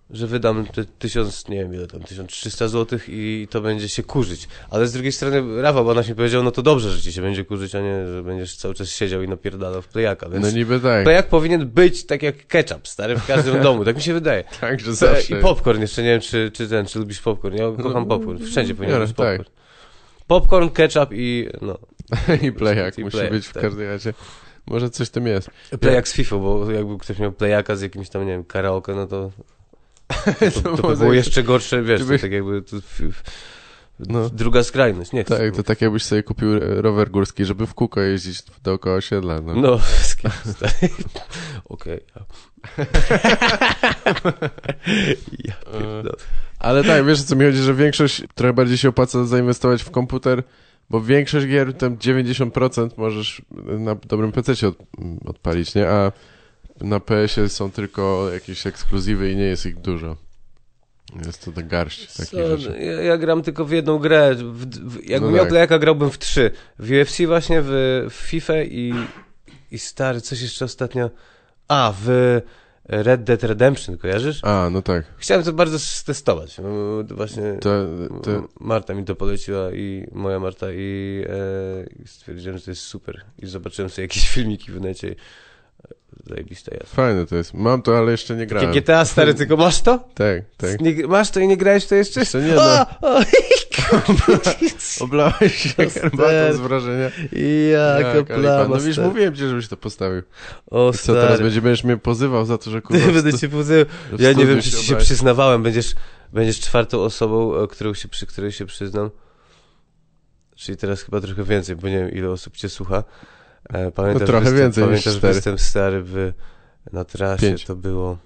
że wydam te tysiąc, nie wiem ile tam, 1300 zł i to będzie się kurzyć. Ale z drugiej strony Rafał Banaś mi powiedział, no to dobrze, że ci się będzie kurzyć, a nie, że będziesz cały czas siedział i napierdalał w playaka, więc No niby tak. playak powinien być tak jak ketchup, stary, w każdym domu, tak mi się wydaje. [LAUGHS] Tak, że zawsze. I popcorn, jeszcze nie wiem, czy, czy ten, czy lubisz popcorn, ja kocham popcorn, wszędzie powinien być popcorn. Tak. Popcorn, ketchup i no. [LAUGHS] I playak I musi play, być w tak. każdej razie. Może coś tym jest. Playak z FIFA, bo jakby ktoś miał playaka z jakimś tam, nie wiem, karaoke, no to [LAUGHS] to, to, to by było jeszcze gorsze, wiesz, to tak jakby to, no. druga skrajność, nie? Tak, to tak jakbyś sobie kupił rower górski, żeby w kółko jeździć dookoła osiedla. No, no [LAUGHS] okej. ja [LAUGHS] Ale tak, wiesz co mi chodzi, że większość, trochę bardziej się opłaca zainwestować w komputer, bo większość gier, tam 90% możesz na dobrym PC od, odpalić, nie? A na PS-ie są tylko jakieś ekskluzywy i nie jest ich dużo. Jest to tak garść takich rzeczy. Ja, ja, gram tylko w jedną grę. W, w, jakbym No miał tak. playaka, grałbym w trzy. W UFC właśnie, w, w FIFA i, i stary, coś jeszcze ostatnio. A, w Red Dead Redemption, kojarzysz? A, no tak. Chciałem to bardzo stestować. no, Właśnie To, to, Marta mi to poleciła i moja Marta i, e, stwierdziłem, że to jest super. I zobaczyłem sobie jakieś filmiki w necie. Zajebiste jest. fajne to jest. Mam to, ale jeszcze nie grałem. Takie GTA stary, [LAUGHS] tylko masz to? Tak, tak. Nie, masz to i nie grałeś to jeszcze? Jeszcze nie, no. O, o, [LAUGHS] Oblałeś się To herbatą z wrażenia. Jaka Jak, plama, No wiesz, mówiłem ci, żebyś to postawił. O, I co, teraz stary. będzie, będziesz mnie pozywał za to, że [LAUGHS] kurwa... Będę cię pozywał. Ja nie wiem, czy ci się przyznawałem. Będziesz, będziesz czwartą osobą, e, którą się, przy której się przyznam. Czyli teraz chyba trochę więcej, bo nie wiem, ile osób cię słucha. E, Pamiętasz, No trochę występ, więcej niż pamiętasz cztery. występ stary w, na trasie, Pięć. to było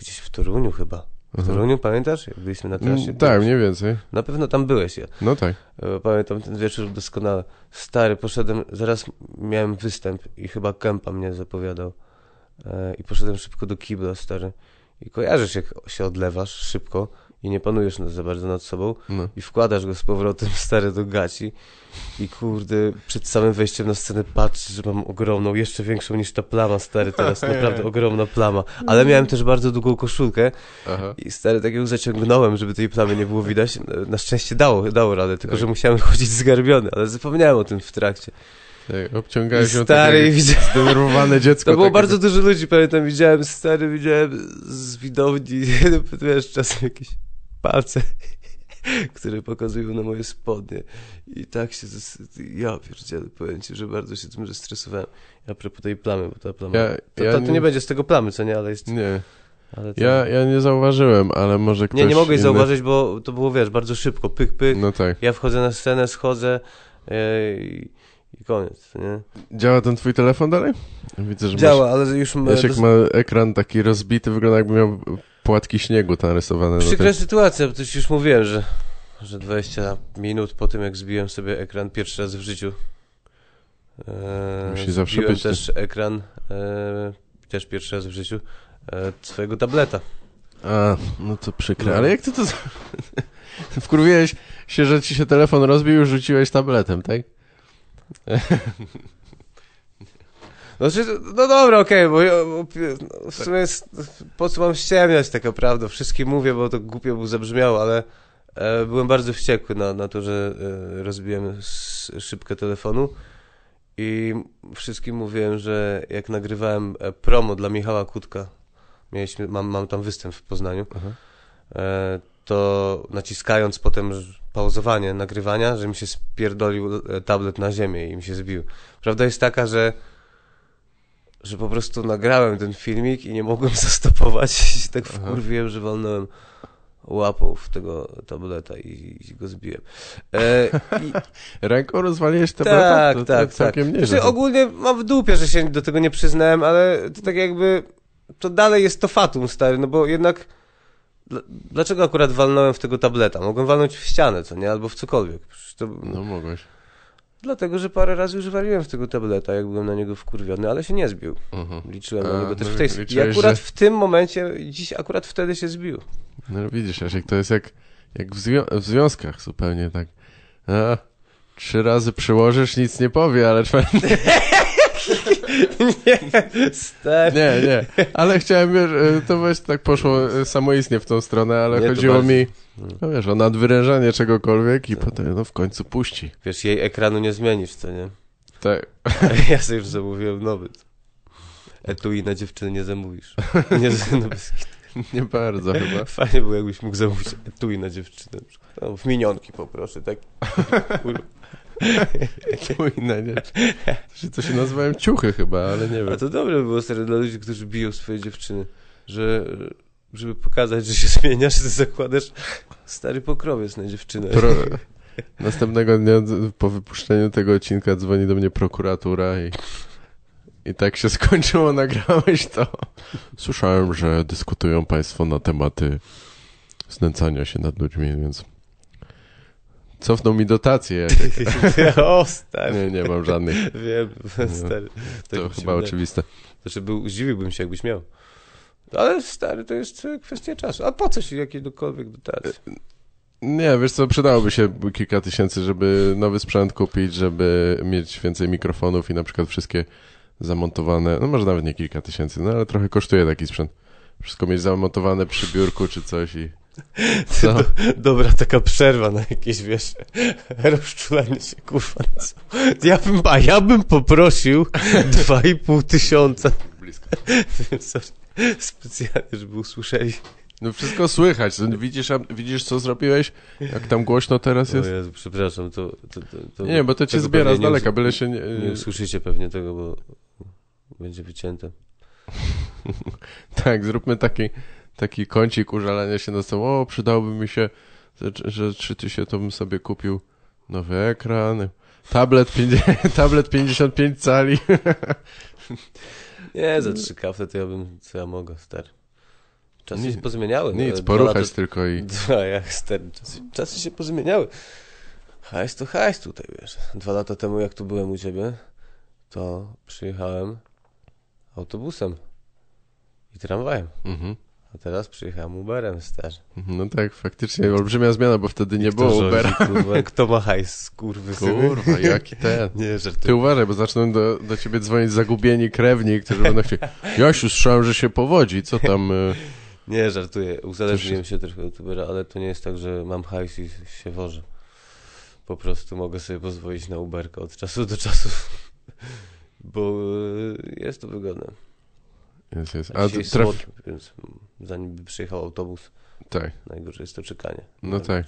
gdzieś w Toruniu chyba. W Mhm. Toruniu, pamiętasz? Jak byliśmy na trasie? Mm, Tak, mniej więcej. Na pewno tam byłeś. Ja. No tak. E, Pamiętam ten wieczór doskonale. Stary, poszedłem, zaraz miałem występ i chyba Kępa mnie zapowiadał. E, I poszedłem szybko do kibla, stary. I kojarzysz, jak się odlewasz szybko i nie panujesz za bardzo nad sobą No. i wkładasz go z powrotem, [LAUGHS] stary, do gaci i kurde, przed samym wejściem na scenę patrzysz, że mam ogromną, jeszcze większą niż ta plama, stary, teraz naprawdę [LAUGHS] ogromna plama. Ale miałem też bardzo długą koszulkę Aha. i stary, tak ją zaciągnąłem, żeby tej plamy nie było widać. Na szczęście dało, dało radę, tylko że musiałem [LAUGHS] chodzić zgarbiony, ale zapomniałem o tym w trakcie. Tak, obciągałeś ją Stary, tak i jak widziałem, zdenerwowane dziecko. to było takie- bardzo dużo ludzi, pamiętam, widziałem stary, widziałem z widowni, [LAUGHS] wiesz, czasem jakieś palce, [LAUGHS] które pokazują na moje spodnie i tak się, zes- ja pierdzielę, powiem ci, że bardzo się tym zestresowałem. A propos tej plamy, bo ta plama, Ja- to, ja to, to nie nie- będzie z tego plamy, co nie, ale jest... Nie, Ale to... ja, ja nie zauważyłem, ale może ktoś nie, nie mogłeś inny... zauważyć, bo to było, wiesz, bardzo szybko, pyk, pyk, No tak. ja wchodzę na scenę, schodzę e, i, koniec, nie? Działa ten twój telefon dalej? Widzę, że Działa, ale już... masz... Jasiek ma ekran taki rozbity, wygląda jakby miał płatki śniegu narysowane. na Przykra tym. sytuacja, bo też już mówiłem, że, że 20 minut po tym, jak zbiłem sobie ekran pierwszy raz w życiu. E, Musi zawsze być, też ekran, e, też pierwszy raz w życiu, e, swojego tableta. A, no to przykre. Ale jak ty to... [LAUGHS] [LAUGHS] Wkurwiłeś się, że ci się telefon rozbił i rzuciłeś tabletem, tak? [LAUGHS] Znaczy, no dobra, okej, bo, ja- bo no, w sumie jest, po co mam ściemniać taka prawda, wszystkim mówię, bo to głupio by zabrzmiało, ale e, byłem bardzo wściekły na, na to, że e, rozbiłem szybkę telefonu i wszystkim mówiłem, że jak nagrywałem e, promo dla Michała Kutka, mieliśmy, mam, mam tam występ w Poznaniu, e, to naciskając potem pauzowanie nagrywania, że mi się spierdolił e, tablet na ziemię i mi się zbił. Prawda jest taka, że że po prostu nagrałem ten filmik i nie mogłem [LAUGHS] zastopować i się tak wkurwiłem, że walnąłem łapą w tego tableta i, i go zbiłem. E, i, [LAUGHS] Ręką rozwaliłeś tableta? tak, to, tak, to całkiem tak. nieźle. Znaczy, ogólnie mam w dupie, że się do tego nie przyznałem, ale to tak jakby to dalej jest to fatum, stary, no bo jednak dlaczego akurat walnąłem w tego tableta? Mogłem walnąć w ścianę, co nie? Albo w cokolwiek. To... No mogłeś. Dlatego, że parę razy już waliłem w tego tableta, jak byłem na niego wkurwiony, ale się nie zbił. Mhm. Liczyłem A, na niego też no w tej I akurat że- w tym momencie, dziś akurat wtedy się zbił. No widzisz, Jasiek, to jest jak, jak w, zwią- w związkach zupełnie tak. A, trzy razy przyłożysz, nic nie powie, ale czwarty... [LAUGHS] nie. Nie, nie, ale chciałem, wiesz, e, to właśnie tak poszło e, samoistnie w tą stronę, ale Nie, chodziło mi, no wiesz, o nadwyrężanie czegokolwiek i Tak. potem, no w końcu puści. Wiesz, jej ekranu nie zmienisz, co nie? Tak, [LAUGHS] Ja sobie już zamówiłem nowy. Etui na dziewczyny nie zamówisz. Nie, no bez [LAUGHS] nie bardzo chyba. Fajnie było, jakbyś mógł zamówić etui na dziewczynę. No, w minionki poproszę, tak? [LAUGHS] To się, to się nazywają ciuchy chyba, ale nie A wiem. to dobre by było stary, dla ludzi, którzy biją swoje dziewczyny, że żeby pokazać, że się zmieniasz, ty zakładasz stary pokrowiec na dziewczynę. Pro... Następnego dnia po wypuszczeniu tego odcinka dzwoni do mnie prokuratura i, i tak się skończyło, nagrałeś to. Słyszałem, że dyskutują państwo na tematy znęcania się nad ludźmi, więc cofną mi dotacje. Jak... [LAUGHS] o, stary. Nie, nie mam żadnych. Wiem, [LAUGHS] stary. To Tak się chyba oczywiste. Znaczy, był, zdziwiłbym się, jakbyś miał. Ale stary, to jest e, kwestia czasu. A po co ci jakiekolwiek dotacje? Nie, wiesz co, przydałoby się kilka tysięcy, żeby nowy sprzęt kupić, żeby mieć więcej mikrofonów i na przykład wszystkie zamontowane, no może nawet nie kilka tysięcy, no ale trochę kosztuje taki sprzęt. Wszystko mieć zamontowane przy biurku czy coś i... Co? Dobra, taka przerwa na jakieś, wiesz, [LAUGHS] rozczulanie się, kurwa. Ja bym, a ja bym poprosił [LAUGHS] dwa i pół tysiąca. Blisko. [LAUGHS] Sorry. Specjalnie, żeby usłyszeli. No wszystko słychać, no widzisz, widzisz co zrobiłeś? Jak tam głośno teraz O jest? Jezu, przepraszam, to... to, to, to Nie, bo to cię zbiera z daleka, byle się nie... Nie usłyszycie pewnie tego, bo będzie wycięte. Tak, zróbmy taki, taki kącik użalania się na sobą. O, przydałoby mi się, że, że czy ty się to bym sobie kupił nowy ekran, tablet, 50, [LAUGHS] tablet 55 cali. Nie, za trzy kafle to ja bym, co ja mogę, stary. Czasy Nie- się pozmieniały. Nic, poruchać lata- tylko i... Dwa, jak stary, czasy, czasy się pozmieniały. Hajs to hajs tutaj, wiesz. Dwa lata temu, jak tu byłem u ciebie, to przyjechałem autobusem i tramwajem. Mhm. A teraz przyjechałem Uberem, stary. No tak, faktycznie olbrzymia zmiana, bo wtedy nie było Ubera. [LAUGHS] Kurwa, kto ma hajs, kurwy Kurwa, jaki ten. [LAUGHS] Nie, Ty uważaj, bo zaczną do, do ciebie dzwonić zagubieni krewni, którzy będą chcieli, [LAUGHS] Jasiu, słyszałem, że się powodzi, co tam... y, Nie, żartuję. Uzależniłem się trochę od Ubera, ale to nie jest tak, że mam hajs i się wożę. Po prostu mogę sobie pozwolić na Uberka od czasu do czasu. Bo y, jest to wygodne. Jest, jest. A A dzisiaj traf... słodki, więc zanim by przyjechał autobus, Tak. najgorsze jest to czekanie. No tak.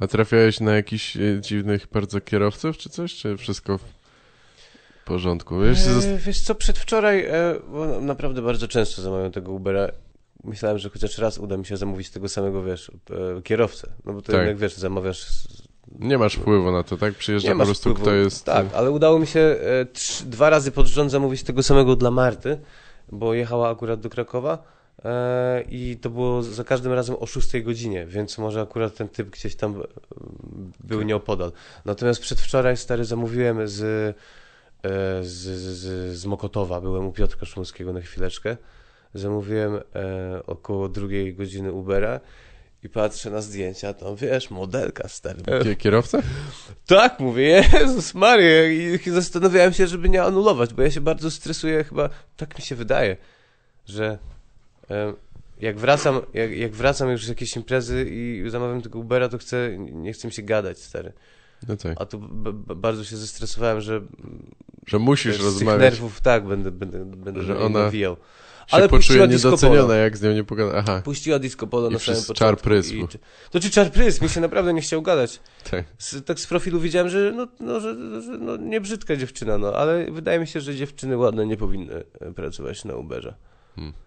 A trafiałeś na jakichś e, dziwnych bardzo kierowców, czy coś? Czy wszystko w porządku? Wiesz. E, wiesz co, przedwczoraj, e, bo naprawdę bardzo często zamawiam tego Ubera. Myślałem, że chociaż raz uda mi się zamówić tego samego, wiesz, e, kierowcę. No bo to Tak. jednak, wiesz, zamawiasz... nie masz wpływu na to, tak? Przyjeżdża po prostu wpływu. kto jest... Tak, ale udało mi się e, trz, dwa razy pod rząd zamówić tego samego dla Marty, bo jechała akurat do Krakowa e, i to było za każdym razem o 6 godzinie, więc może akurat ten typ gdzieś tam e, był nieopodal. Natomiast przedwczoraj stary zamówiłem z, e, z, z, z Mokotowa, byłem u Piotrka Szumskiego na chwileczkę zamówiłem około drugiej godziny Ubera i patrzę na zdjęcia, tam wiesz, modelka stary. Kie- Kierowca? Tak, mówię, Jezus Maria i zastanawiałem się, żeby nie anulować, bo ja się bardzo stresuję, chyba tak mi się wydaje, że e, jak wracam, jak, jak wracam już z jakiejś imprezy i zamawiam tego Ubera, to chcę, nie chcę mi się gadać, stary. No tak. A tu bardzo się zestresowałem, że Że musisz z tych rozmawiać. nerwów tak będę, będę, będę Że ona nawijał. Ale niedoceniona, polo. jak z nią nie pogada. Aha, Puściła disco polo I na samym początku. czar. I, to czy czar? Mi się naprawdę nie chciał gadać. tak. Z, tak z profilu widziałem, że, no, no, że, że no, nie brzydka dziewczyna, no, ale wydaje mi się, że dziewczyny ładne nie powinny e, pracować na Uberze. Hmm. Bo,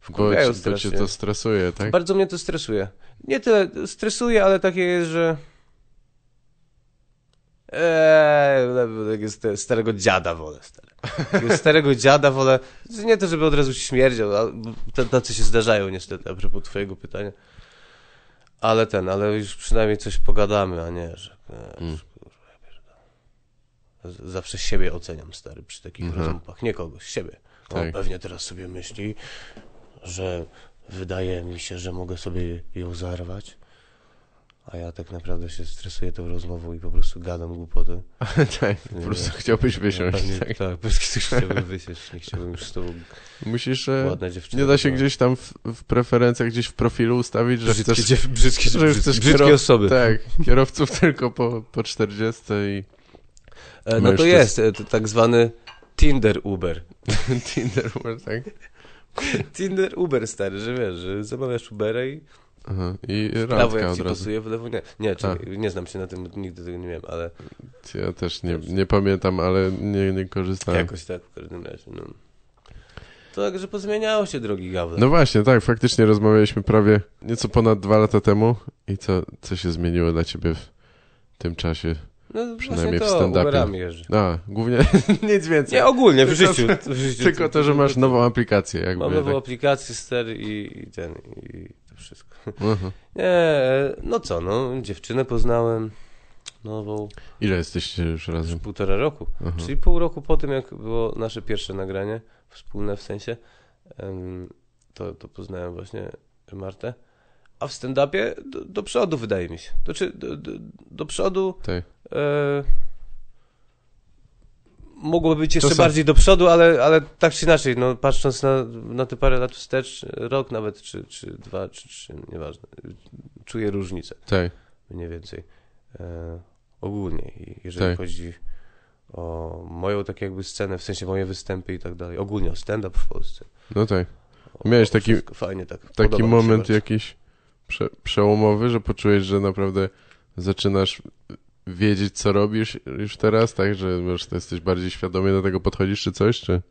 Wkurwiają ci- bo cię to stresuje, tak? Bardzo mnie to stresuje. Nie tyle stresuje, ale takie jest, że... Eee, starego dziada wolę, stary. Starego dziada wolę, nie to, żeby od razu śmierdział, t- tacy się zdarzają niestety, a propos twojego pytania. Ale ten, ale już przynajmniej coś pogadamy, a nie, że... E, Mm. Z- Zawsze siebie oceniam, stary, przy takich Mhm. rozmowach, nie kogoś, siebie. On Tak. pewnie teraz sobie myśli, że wydaje mi się, że mogę sobie ją zarwać, a ja tak naprawdę się stresuję tą rozmową i po prostu gadam głupoty. [LAUGHS] tak, po prostu Nie. chciałbyś wysiąść. pewnie, tak. tak, po prostu chciałbym wysiąść, nie chciałbym już z tobą Musisz, e, ładna dziewczyna. nie da się no. gdzieś tam w, w preferencjach, gdzieś w profilu ustawić, że Brzydkie, chcesz... dziew- brzydkie, że brzydkie, chcesz brzydkie kierow- osoby. Tak, kierowców [LAUGHS] tylko po, po 40 i E, No to jest e, to tak zwany Tinder Uber. [LAUGHS] Tinder, tak? Tinder Uber stary, że wiesz, że zamawiasz Ubera i Aha, i w prawo jak ci razu. pasuje, w lewo nie. Nie, czekaj, nie znam się na tym, nigdy tego nie miałem, ale Ja też nie, nie pamiętam, ale nie, nie korzystałem. jakoś tak w każdym razie, no. To także pozmieniało się drogi Gawle. No właśnie, tak, faktycznie rozmawialiśmy prawie nieco ponad dwa lata temu i co, co się zmieniło dla ciebie w tym czasie? no przynajmniej właśnie w to, stand-upie. Jeżdżę. A, głównie [LAUGHS] nic więcej. Nie, ogólnie, w Tylko- życiu. W życiu Tylko to, że masz nową aplikację, jakby. Mam nową tak. aplikację, stary i, i ten, i to wszystko. Aha. [LAUGHS] Nie, no co, no, dziewczynę poznałem nową Ile jesteście już już razem? półtora roku. Aha. Czyli pół roku po tym, jak było nasze pierwsze nagranie, wspólne w sensie, to, to poznałem właśnie Martę. A w stand-upie do, do przodu, wydaje mi się. To czy do, do, do przodu Tak. e, mogło być jeszcze bardziej do przodu, ale, ale tak czy inaczej, no, patrząc na, na te parę lat wstecz, rok nawet, czy, czy dwa, czy trzy, nieważne, czuję różnicę Tak. mniej więcej. E, ogólnie, jeżeli Tak. chodzi o moją tak jakby scenę, w sensie moje występy i tak dalej. Ogólnie o stand-up w Polsce. No tak. Miałeś taki- Fajnie tak. Taki moment jakiś prze, przełomowy, że poczułeś, że naprawdę zaczynasz wiedzieć, co robisz już teraz, tak? Że już jesteś bardziej świadomie do tego podchodzisz, czy coś? Czy,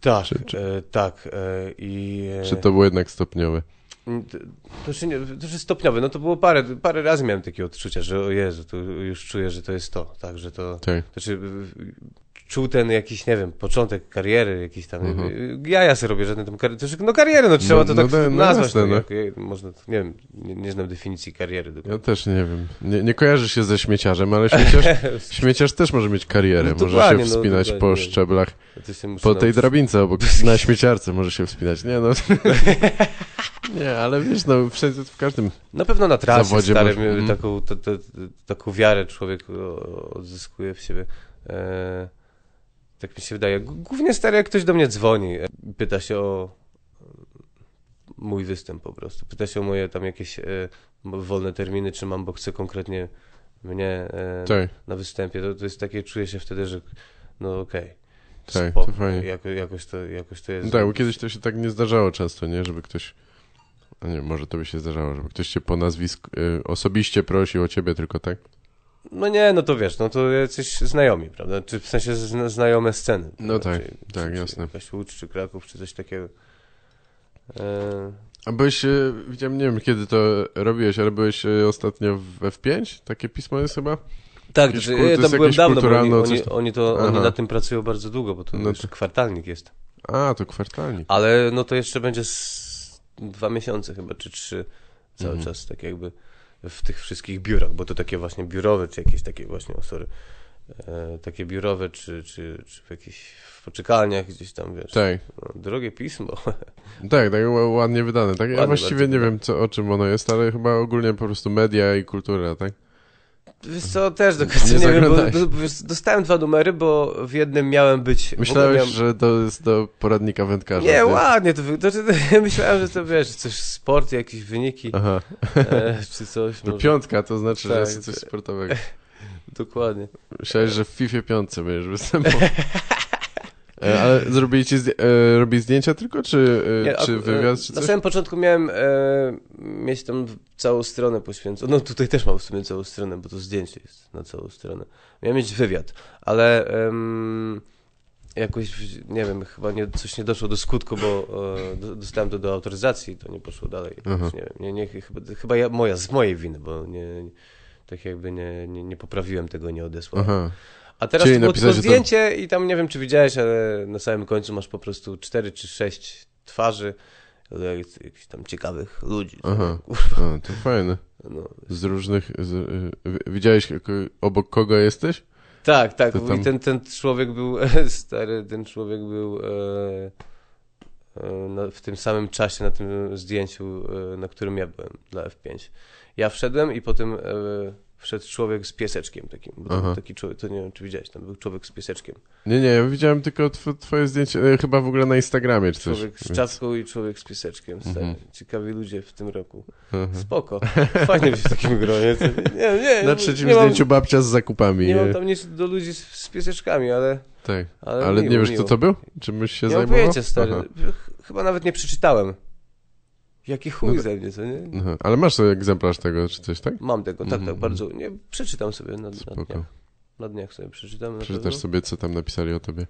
Tak, czy- czy- E, tak. E, I, e, czy to było jednak stopniowe? To, to, się nie, to się stopniowe. No to było parę, parę razy miałem takie odczucia, że o Jezu, to już czuję, że to jest to, tak, że to... Tak. Znaczy, y, czuł ten jakiś, nie wiem, początek kariery, jakiś tam, Mhm. y, ja ja sobie robię żadne tam kariery, to, że- no karierę, no trzeba No- to no tak no nazwać, jasne, no, no. jak, można, to- nie wiem, nie, nie znam definicji kariery. Ja też nie wiem. Nie, nie kojarzysz się ze śmieciarzem, ale śmieciarz, [LAUGHS] śmieciarz też może mieć karierę. No może się wspinać po szczeblach, To po tej drabince obok, [LAUGHS] na śmieciarce może się wspinać. Nie no. [LAUGHS] nie, ale wiesz, no wszędzie, w każdym. Na pewno na trasie Zawodzie stary, my- mhm. taką, to, to, taką wiarę człowiek odzyskuje w siebie. E, tak mi się wydaje. Głównie stary, jak ktoś do mnie dzwoni, e, pyta się o mój występ po prostu. Pyta się o moje tam jakieś e, wolne terminy, czy mam, bo chce konkretnie mnie e, Tak, na występie. To, to jest takie, czuję się wtedy, że no okej. Tak, spoko, to fajnie. Jako, jakoś, to, jakoś to jest. no tak, bo kiedyś to się tak nie zdarzało często, nie? Żeby ktoś. A nie, może to by się zdarzało, żeby ktoś cię po nazwisku y, osobiście prosił o ciebie tylko, tak? No nie, no to wiesz, no to jacyś znajomi, prawda? Czy w sensie zna, znajome sceny. No tak, czy, tak, czy, jasne. Jakaś Łódź, czy Kraków, czy coś takiego. E, A byłeś, y, widziałem, nie wiem kiedy to robiłeś, ale byłeś y, ostatnio w F5? Takie pismo jest chyba? tak, Jakiś to, kult- ja tam byłem dawno, bo oni, oni, oni, to, oni nad tym pracują bardzo długo, bo to No to- kwartalnik jest. A, to kwartalnik. Ale no to jeszcze będzie z dwa miesiące chyba, czy trzy cały Mhm. czas, tak jakby w tych wszystkich biurach, bo to takie właśnie biurowe, czy jakieś takie właśnie, o sorry, e, takie biurowe, czy, czy, czy w jakichś w poczekalniach gdzieś tam, wiesz. Tak, No, drogie pismo. [LAUGHS] tak, tak ła- ładnie wydane. Tak? Ja właściwie bardzo nie wiem, co, o czym ono jest, ale chyba ogólnie po prostu media i kultura, tak? Wiesz co, też do końca Nie nie, wiem, bo wiesz, dostałem dwa numery, bo w jednym miałem być... Myślałeś, miałem... że to jest do poradnika wędkarza. Nie, ty? ładnie to, to, to, [LAUGHS] myślałem, że to wiesz, coś sport, jakieś wyniki, Aha, e, czy coś. no może. piątka to znaczy, że Tak, jest coś sportowego. [LAUGHS] Dokładnie. Myślałeś, że w FIFA piątce będziesz występował. [LAUGHS] E, Ale zrobili ci zdję- e, robi zdjęcia tylko, czy, e, Nie, czy wywiad, czy Na coś? samym początku miałem e, mieć tam całą stronę poświęconą. No tutaj też mam w sumie całą stronę, bo to zdjęcie jest na całą stronę. Miałem mieć wywiad, ale em, jakoś, nie wiem, chyba nie, coś nie doszło do skutku, bo e, do, dostałem to do autoryzacji, to nie poszło dalej. Jakoś, nie wiem, nie, nie, chyba, chyba ja, moja, z mojej winy, bo nie, tak jakby nie, nie, nie poprawiłem tego, nie odesłałem. Aha. A teraz Czyli było że to- zdjęcie i tam nie wiem, czy widziałeś, ale na samym końcu masz po prostu cztery czy sześć twarzy jakichś tam ciekawych ludzi. Aha. Kurwa, A, to fajne. No. Z różnych... Z, y, wi- widziałeś obok kogo jesteś? Tak, tak. Tam- I ten, ten człowiek był, [LAUGHS] stary, ten człowiek był e, e, w tym samym czasie na tym zdjęciu, e, na którym ja byłem dla F5. Ja wszedłem i potem e, wszedł człowiek z pieseczkiem takim. Taki człowiek, to nie wiem, czy widziałeś, tam był człowiek z pieseczkiem. Nie, nie, ja widziałem tylko tw twoje zdjęcie, e, chyba w ogóle na Instagramie czy coś. Człowiek z więc- czapką i człowiek z pieseczkiem. Stary. Mhm. Ciekawi ludzie w tym roku. Aha. Spoko. Fajnie być w takim gronie. Nie, nie, Na trzecim nie zdjęciu Mam, babcia z zakupami. nie mam e, tam nic do ludzi z, z pieseczkami, ale, Tak. ale, Ale miło, nie wiesz, miło. kto to był? Czymś się Nie mam zajmował? pojęcia, stary. Aha. Ch- Chyba nawet nie przeczytałem. Jaki chuj No ze mnie, co nie? Aha. Ale masz sobie egzemplarz tego, czy coś, tak? Mam tego, tak, Mhm. tak, bardzo. Nie, przeczytam sobie na, na dniach. Na dniach sobie przeczytam. Przeczytasz sobie, co tam napisali o tobie.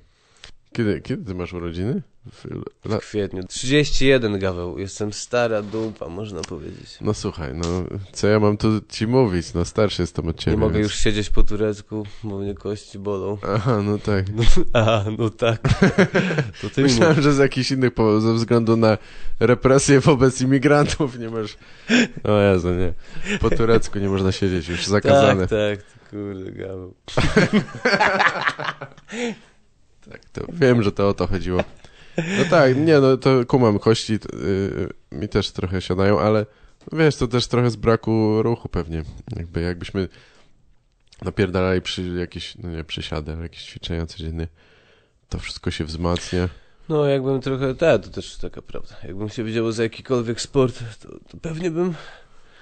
Kiedy, kiedy ty masz urodziny? W, la... W kwietniu. 31 gaweł. Jestem stara dupa, można powiedzieć. No słuchaj, no co ja mam tu ci mówić? No starszy jestem od ciebie. nie mogę więc... już siedzieć po turecku, bo mnie kości bolą. Aha, no tak. [LAUGHS] A, no tak. [LAUGHS] To ty Myślałem, że z jakichś innych powodów, ze względu na represje wobec imigrantów nie możesz... O Jezu, nie. Po turecku nie można siedzieć, już zakazane. Tak, tak, kurde, gaweł. [LAUGHS] Tak, to wiem, że to o to chodziło. No tak, nie, no to kumam, kości t- y, mi też trochę siadają, ale no wiesz, to też trochę z braku ruchu pewnie. Jakby jakbyśmy napierdalali przy jakieś, no nie przysiady, ale jakieś ćwiczenia codziennie, to wszystko się wzmacnia. No, jakbym trochę, tak, to też taka prawda. Jakbym się wziął za jakikolwiek sport, to, to pewnie bym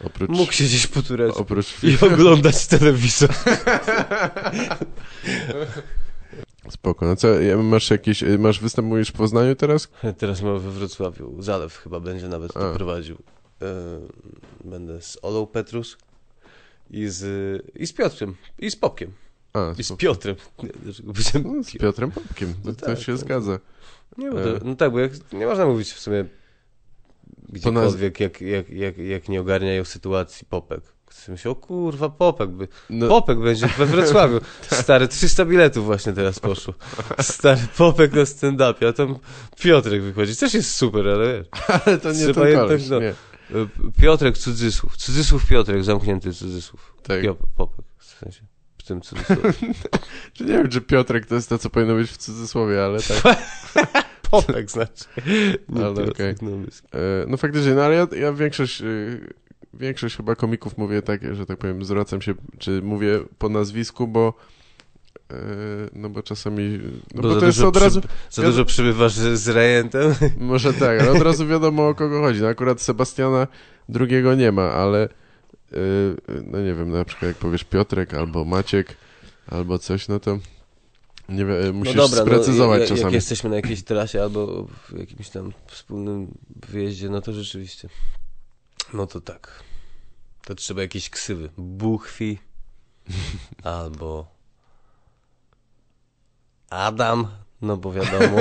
Oprócz, mógł siedzieć po turecku oprócz i [LAUGHS] oglądać telewizor. [LAUGHS] Spoko, no co, masz jakieś, y, masz występ, mówisz w Poznaniu teraz? [LAUGHS] Teraz mam we Wrocławiu. Zalew chyba będzie nawet to prowadził. E, Będę z Olą Petrus i z, i z Piotrem, i z Popkiem, A, i z. Piotrem. No, z Piotr? Piotrem Popkiem, No to, to tak, się tak. zgadza. Nie, bo E. to, no tak, bo jak, nie można mówić w sumie gdziekolwiek, jak, jak, jak, jak nie ogarniają sytuacji Popek. Myśli, o kurwa, Popek by. No, Popek będzie we Wrocławiu. Stary, 300 biletów właśnie teraz poszło. Stary, Popek na stand-upie, a tam Piotrek wychodzi. Też jest super, ale wiesz. [LAUGHS] ale to nie ten jednak, no. nie. Piotrek cudzysłów. Cudzysłów Piotrek, zamknięty cudzysłów. Tak. Pio- Popek, w sensie. W tym cudzysłowie. [LAUGHS] Nie wiem, czy Piotrek to jest to, co powinno być w cudzysłowie, ale tak. [LAUGHS] Popek znaczy. Nie Ale Piotrek, okej. no, E, No faktycznie, no ale ja, ja większość, y, większość chyba komików mówię tak, że tak powiem, zwracam się, czy mówię po nazwisku, bo e, no bo czasami, no bo, za to jest dużo od razu, przy- Za dużo przybywasz z z rejentem. [LAUGHS] może tak, ale od razu wiadomo o kogo chodzi. No akurat Sebastiana drugiego nie ma, ale y, no nie wiem, na przykład jak powiesz Piotrek albo Maciek albo coś, no to nie wiem, musisz sprecyzować no, jak, czasami. Jak jesteśmy na jakiejś trasie albo w jakimś tam wspólnym wyjeździe, no to rzeczywiście. No to tak. To trzeba jakieś ksywy. Buchwi [LAUGHS] albo Adam, no bo wiadomo.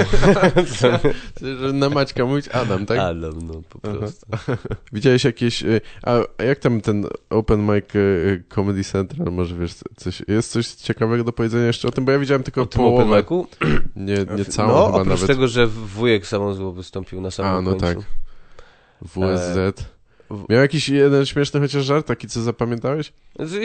[LAUGHS] Na Maćka mówić Adam, tak? Adam, no po Aha. prostu. [LAUGHS] Widziałeś jakieś. y, A jak tam ten Open Mic y, Comedy Central? Może wiesz, coś, jest coś ciekawego do powiedzenia jeszcze o tym? Bo ja widziałem tylko O tym open połowę. micu? [CLEARS THROAT] Nie, nie całą no, chyba oprócz nawet. tego, że wujek samozło wystąpił na samym A, no końcu. tak. WSZ. Miał jakiś jeden śmieszny chociaż żart, taki co zapamiętałeś?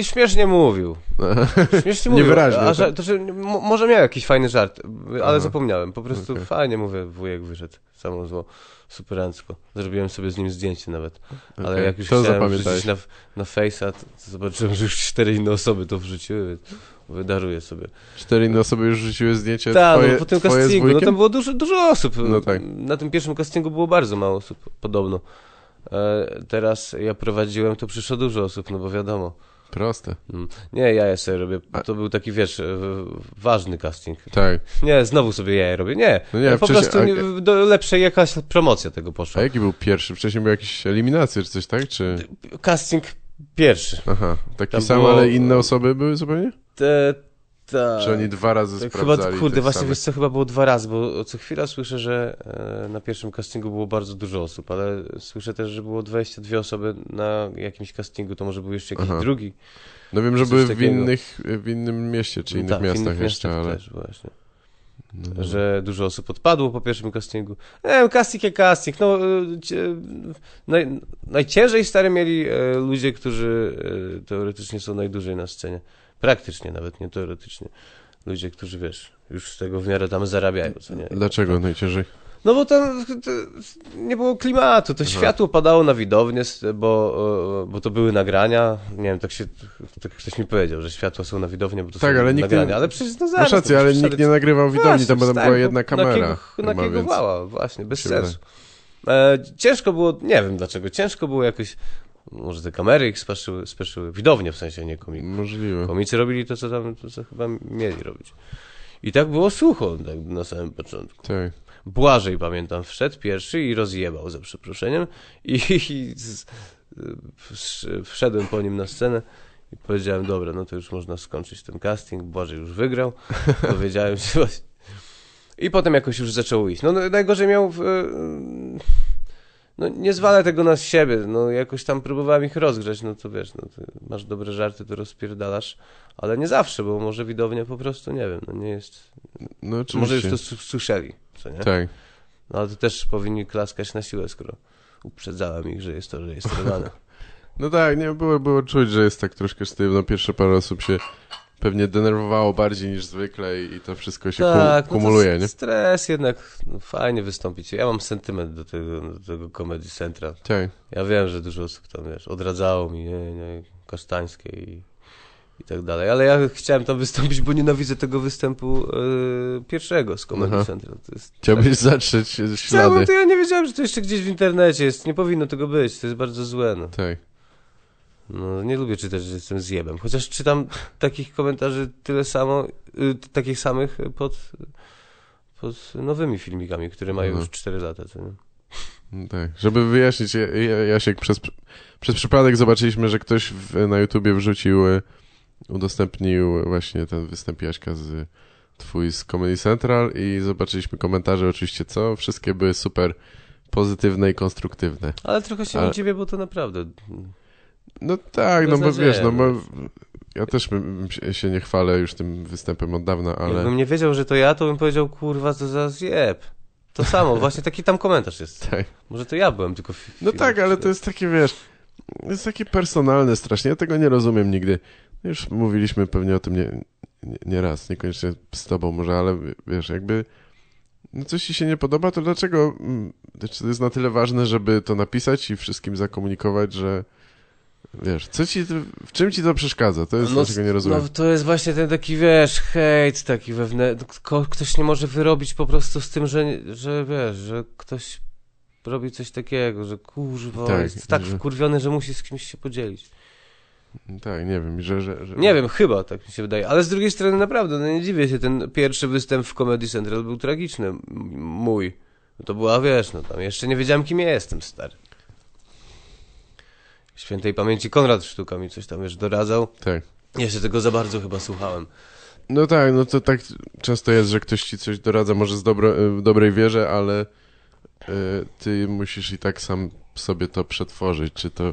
Śmiesznie mówił. [LAUGHS] Śmiesznie mówił. Niewyraźnie, A, tak? to, że, może miał jakiś fajny żart, ale Aha. zapomniałem. Po prostu Okej. fajnie mówię, wujek wyszedł. Samo zło. Superancko. Zrobiłem sobie z nim zdjęcie nawet. Ale jak już Co chciałem wrzucić na, na Face'a, to, to zobaczyłem, że już cztery inne osoby to wrzuciły, więc wydaruję sobie. Cztery inne osoby już rzuciły zdjęcie Tak, no, po tym castingu, no tam było dużo, dużo osób. No tak. Na tym pierwszym castingu było bardzo mało osób, podobno. E, teraz ja prowadziłem, to przyszło dużo osób, no bo wiadomo. Proste. Mm. Nie, ja sobie robię. A- To był taki, wiesz, ważny casting. Tak. Nie, znowu sobie ja robię. Nie, No nie, po wcześniej- prostu a- nie, do lepszej jakaś promocja tego A poszła. jaki był pierwszy? Wcześniej były jakieś eliminacje czy coś, tak? Czy... Casting pierwszy. Aha, taki Tam sam, było- ale inne osoby były zupełnie? Te, ta... Czy oni dwa razy Tak, sprawdzali Chyba, kurde, właśnie samych? wiesz co, chyba było dwa razy, bo co chwila słyszę, że e, na pierwszym castingu było bardzo dużo osób, ale słyszę też, że było 22 osoby na jakimś castingu, to może był jeszcze jakiś Aha. drugi. No wiem, że były w, innych, w innym mieście, czy innych tak, w miastach innych jeszcze, miastach ale... też właśnie. No, no. że dużo osób odpadło po pierwszym castingu. Nie wiem, casting jak casting. No, cie- naj, najciężej stary mieli e, ludzie, którzy e, teoretycznie są najdłużej na scenie. Praktycznie, nawet nie teoretycznie. Ludzie, którzy wiesz, już z tego w miarę tam zarabiają, co nie? Dlaczego najciężej? No bo tam nie było klimatu, to światło padało na widownię, bo, e, bo to były nagrania. Nie wiem, tak się, tak ktoś mi powiedział, że światła są na widownię, bo to Tak, są ale nikt nie-. Ale przecież no zaraz, ale nikt nie nagrywał widowni, tam, tam była jedna kamera. Na kiego, chyba, na kiego więc- właśnie, bez sensu. E, ciężko było, nie wiem dlaczego, ciężko było jakoś, może te kamery ich speszyły, speszyły widownie w sensie, nie komik. Możliwe. Komicy robili to, co tam, to, co chyba mieli robić. I tak było sucho tak na samym początku. Tak. Błażej, pamiętam, wszedł pierwszy i rozjebał, za przeproszeniem. I, i z, wsz- wszedłem po nim na scenę i powiedziałem, dobra, no to już można skończyć ten casting. Błażej już wygrał. [LAUGHS] Dowiedziałem się właśnie. I potem jakoś już zaczął iść. No, no najgorzej miał... W, no nie zwalę tego na siebie, no jakoś tam próbowałem ich rozgrzać, no to wiesz, no masz dobre żarty, to rozpierdalasz, ale nie zawsze, bo może widownia po prostu, nie wiem, no nie jest, No oczywiście. może już to słyszeli, co nie? Tak. No ale to też powinni klaskać na siłę, skoro uprzedzałem ich, że jest to rejestrowane. [LAUGHS] No tak, nie, było, było czuć, że jest tak troszkę sztywno. Pierwsze parę osób się pewnie denerwowało bardziej niż zwykle i, to wszystko się tak, kum, kumuluje, no nie? stres jednak, no, fajnie wystąpić. Ja mam sentyment do tego, do tego Comedy Central. Tak. Ja wiem, że dużo osób tam, wiesz, odradzało mi, nie, nie, Kasztańskie i, i tak dalej, ale ja chciałem tam wystąpić, bo nienawidzę tego występu e, pierwszego z Comedy Aha. Central. To jest Chciałbyś zatrzeć Chciałbym, ślady. to ja nie wiedziałem, że to jeszcze gdzieś w internecie jest. Nie powinno tego być, to jest bardzo złe. No. Tak. No, nie lubię czytać, że jestem zjebem. Chociaż czytam takich komentarzy tyle samo, y, takich samych pod, pod nowymi filmikami, które mają Mhm. już 4 lata. Co nie? No Tak, żeby wyjaśnić, ja- ja- Jasiek, przez, przez przypadek zobaczyliśmy, że ktoś w, na YouTubie wrzucił, e, udostępnił właśnie ten występ Jaśka z twój z Comedy Central i zobaczyliśmy komentarze oczywiście co, wszystkie były super pozytywne i konstruktywne. Ale trochę się Ale- dziwię, bo to naprawdę... No tak, no bo wiesz, no bo ja też bym się- nie chwalę już tym występem od dawna, ale Jakbym nie wiedział, że to ja, to bym powiedział, kurwa, to za zjeb. To samo, [LAUGHS] właśnie taki tam komentarz jest. tak. Może to ja byłem, tylko... No tak, ale to jest takie, wiesz, jest takie personalne strasznie, ja tego nie rozumiem nigdy. Już mówiliśmy pewnie o tym nie, nie, nie raz, niekoniecznie z tobą może, ale wiesz, jakby no coś ci się nie podoba, to dlaczego, mm, czy to jest na tyle ważne, żeby to napisać i wszystkim zakomunikować, że wiesz, co ci, w czym ci to przeszkadza? To jest, No, dlaczego nie rozumiem. No to jest właśnie ten taki, wiesz, hejt taki wewnętrzny. Ktoś nie może wyrobić po prostu z tym, że, że wiesz, że ktoś robi coś takiego, że kurwa, Tak, jest tak że- wkurwiony, że musi z kimś się podzielić. Tak, nie wiem, że... że, że... Nie wiem, chyba tak mi się wydaje. Ale z drugiej strony naprawdę, no nie dziwię się, ten pierwszy występ w Comedy Central był tragiczny. Mój. To była, wiesz, no tam jeszcze nie wiedziałem, kim ja jestem, stary. Świętej pamięci Konrad Sztuka mi coś tam, wiesz, doradzał. Tak. Jeszcze tego za bardzo chyba słuchałem. No tak, no to tak często jest, że ktoś ci coś doradza, może z dobro, w dobrej wierze, ale y, ty musisz i tak sam sobie to przetworzyć, czy to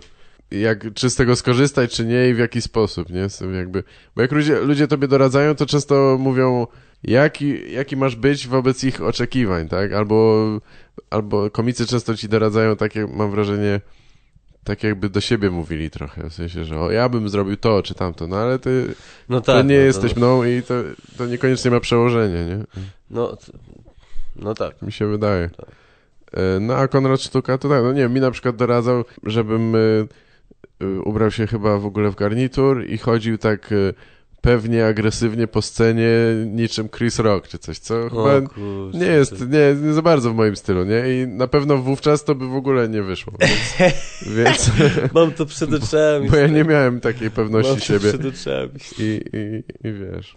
jak, czy z tego skorzystać, czy nie i w jaki sposób, nie? Jakby, bo jak ludzie, ludzie tobie doradzają, to często mówią, jaki, jaki masz być wobec ich oczekiwań, tak? Albo, albo komicy często ci doradzają takie, mam wrażenie, tak jakby do siebie mówili trochę, w sensie, że o, ja bym zrobił to czy tamto, no ale ty No to tak. nie no, jesteś mną i to, to niekoniecznie ma przełożenie, nie? No, no tak. Mi się wydaje. E, No a Konrad Sztuka to tak, no nie wiem, mi na przykład doradzał, żebym y, y, ubrał się chyba w ogóle w garnitur i chodził tak pewnie, agresywnie po scenie niczym Chris Rock czy coś, co chyba kurczę, nie jest, nie, nie za bardzo w moim stylu, nie? I na pewno wówczas to by w ogóle nie wyszło, [LAUGHS] więc, więc [LAUGHS] Mam to przed oczami. bo ja nie miałem takiej pewności Mam to siebie przed oczami. i, i, i wiesz.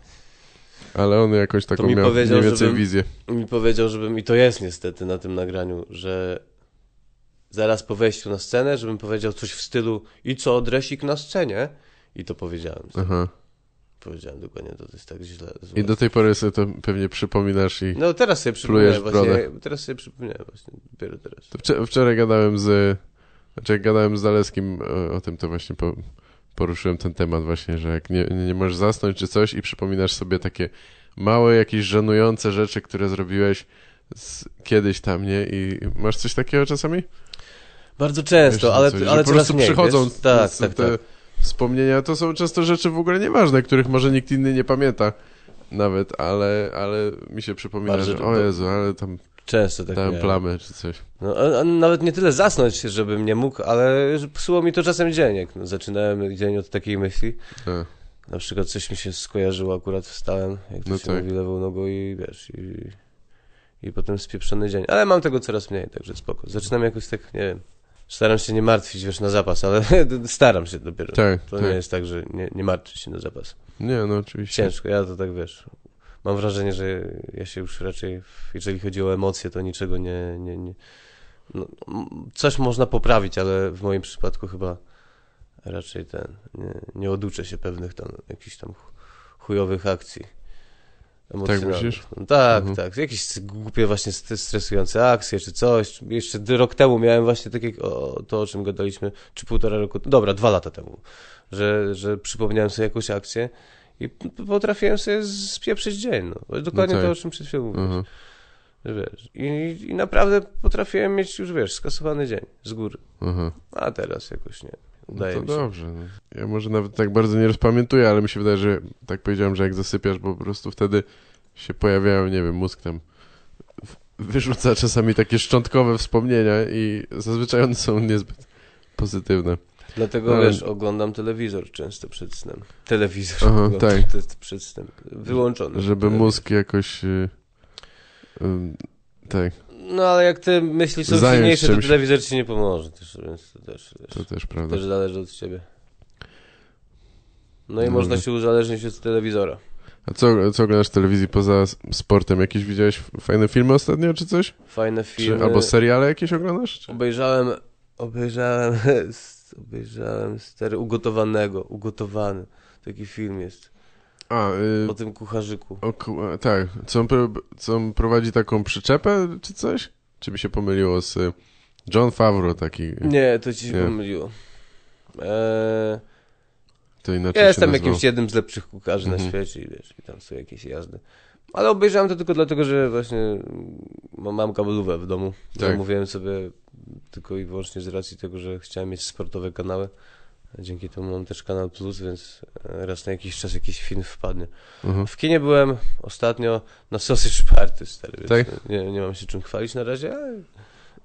Ale on jakoś taką mi miał powiedział, mniej więcej żebym- wizję. Mi powiedział, żebym, i to jest niestety na tym nagraniu, że zaraz po wejściu na scenę, żebym powiedział coś w stylu i co, dresik na scenie? I to powiedziałem. Aha. Powiedziałem dokładnie, to jest tak źle. I do tej pory sobie to pewnie przypominasz i... No teraz sobie przypomniałem właśnie, teraz sobie przypomniałem właśnie, dopiero teraz. Wczor- wczoraj gadałem z... Znaczy jak gadałem z Zaleskim o, o tym, to właśnie po, poruszyłem ten temat właśnie, że jak nie, nie możesz zasnąć czy coś i przypominasz sobie takie małe, jakieś żenujące rzeczy, które zrobiłeś z, kiedyś tam, nie? I masz coś takiego czasami? Bardzo często, Wiesz, ale, coś, ale po coraz prostu mniej, przychodzą wiesz? Tak, z- tak, te tak. Wspomnienia. To są często rzeczy w ogóle nieważne, których może nikt inny nie pamięta nawet, ale, ale mi się przypomina, Bardzo że o Jezu, ale tam Często tak dałem plamę czy coś. No, a, a nawet nie tyle zasnąć, żebym nie mógł, ale psuło mi to czasem dzień. Jak no, zaczynałem dzień od takiej myśli. A, Na przykład coś mi się skojarzyło, akurat wstałem, jak to No się tak. mówi, lewą nogą i wiesz, i, i potem spieprzony dzień. Ale mam tego coraz mniej, także spoko. Zaczynam jakoś tak, nie wiem, staram się nie martwić, wiesz, na zapas, ale [LAUGHS] staram się dopiero. Tak, To tak. nie jest tak, że nie, nie martwić się na zapas. Nie, no oczywiście. Ciężko, ja to tak, wiesz, mam wrażenie, że ja się już raczej, jeżeli chodzi o emocje, to niczego nie, nie, nie no, coś można poprawić, ale w moim przypadku chyba raczej ten, nie, nie oduczę się pewnych tam, jakichś tam chu- chujowych akcji. Emocjonalnych. myślisz? No, tak, Mhm. tak. Jakieś głupie właśnie st- stresujące akcje, czy coś. Jeszcze rok temu miałem właśnie takie, o, to o czym gadaliśmy, czy półtora roku, dobra, dwa lata temu, że, że przypomniałem sobie jakąś akcję i potrafiłem sobie spieprzyć dzień, no. Dokładnie No tak. to, o czym przed chwilą mówiłeś. Aha. Wiesz. I, I naprawdę potrafiłem mieć już, wiesz, skasowany dzień z góry. Aha. A teraz jakoś nie. No to mi się. dobrze. No. Ja może nawet tak bardzo nie rozpamiętuję, ale mi się wydaje, że tak powiedziałem, że jak zasypiasz, bo po prostu wtedy się pojawiają, nie wiem, mózg tam wyrzuca czasami takie szczątkowe wspomnienia i zazwyczaj one są niezbyt pozytywne. Dlatego, Ale- wiesz, oglądam telewizor często przed snem. Telewizor Aha, oglądam tak. [LAUGHS] przed snem. Wyłączony. Żeby telewizor. mózg jakoś... y, ym, tak, No ale jak te myśli są Zająć silniejsze, to telewizor ci nie pomoże też, więc to też, wiesz, to też prawda. też zależy od ciebie. No i Dobra. można się uzależnić od telewizora. A co, co oglądasz w telewizji poza sportem? Jakieś widziałeś fajne filmy ostatnio, czy coś? Fajne Czy, filmy. albo seriale jakieś oglądasz? Czy? Obejrzałem, obejrzałem, [LAUGHS] obejrzałem stary ugotowanego, ugotowany. Taki film jest. A, y, O tym kucharzyku. O, ku- a, tak. Co on, pro, co on prowadzi taką przyczepę, czy coś? Czy mi się pomyliło z y, John Favreau taki? Nie, to ci się Nie. pomyliło. Eee, To inaczej ja jestem jakimś jednym z lepszych kucharzy Mhm. na świecie i wiesz, i tam są jakieś jazdy. Ale obejrzałem to tylko dlatego, że właśnie mm, mam, kablówę w domu. Tak. Zamówiłem sobie tylko i wyłącznie z racji tego, że chciałem mieć sportowe kanały. Dzięki temu mam też kanał Plus, więc e, raz na jakiś czas jakiś film wpadnie. Mhm. W kinie byłem ostatnio na Sausage Party, stary, więc Tak? nie, nie mam się czym chwalić na razie, ale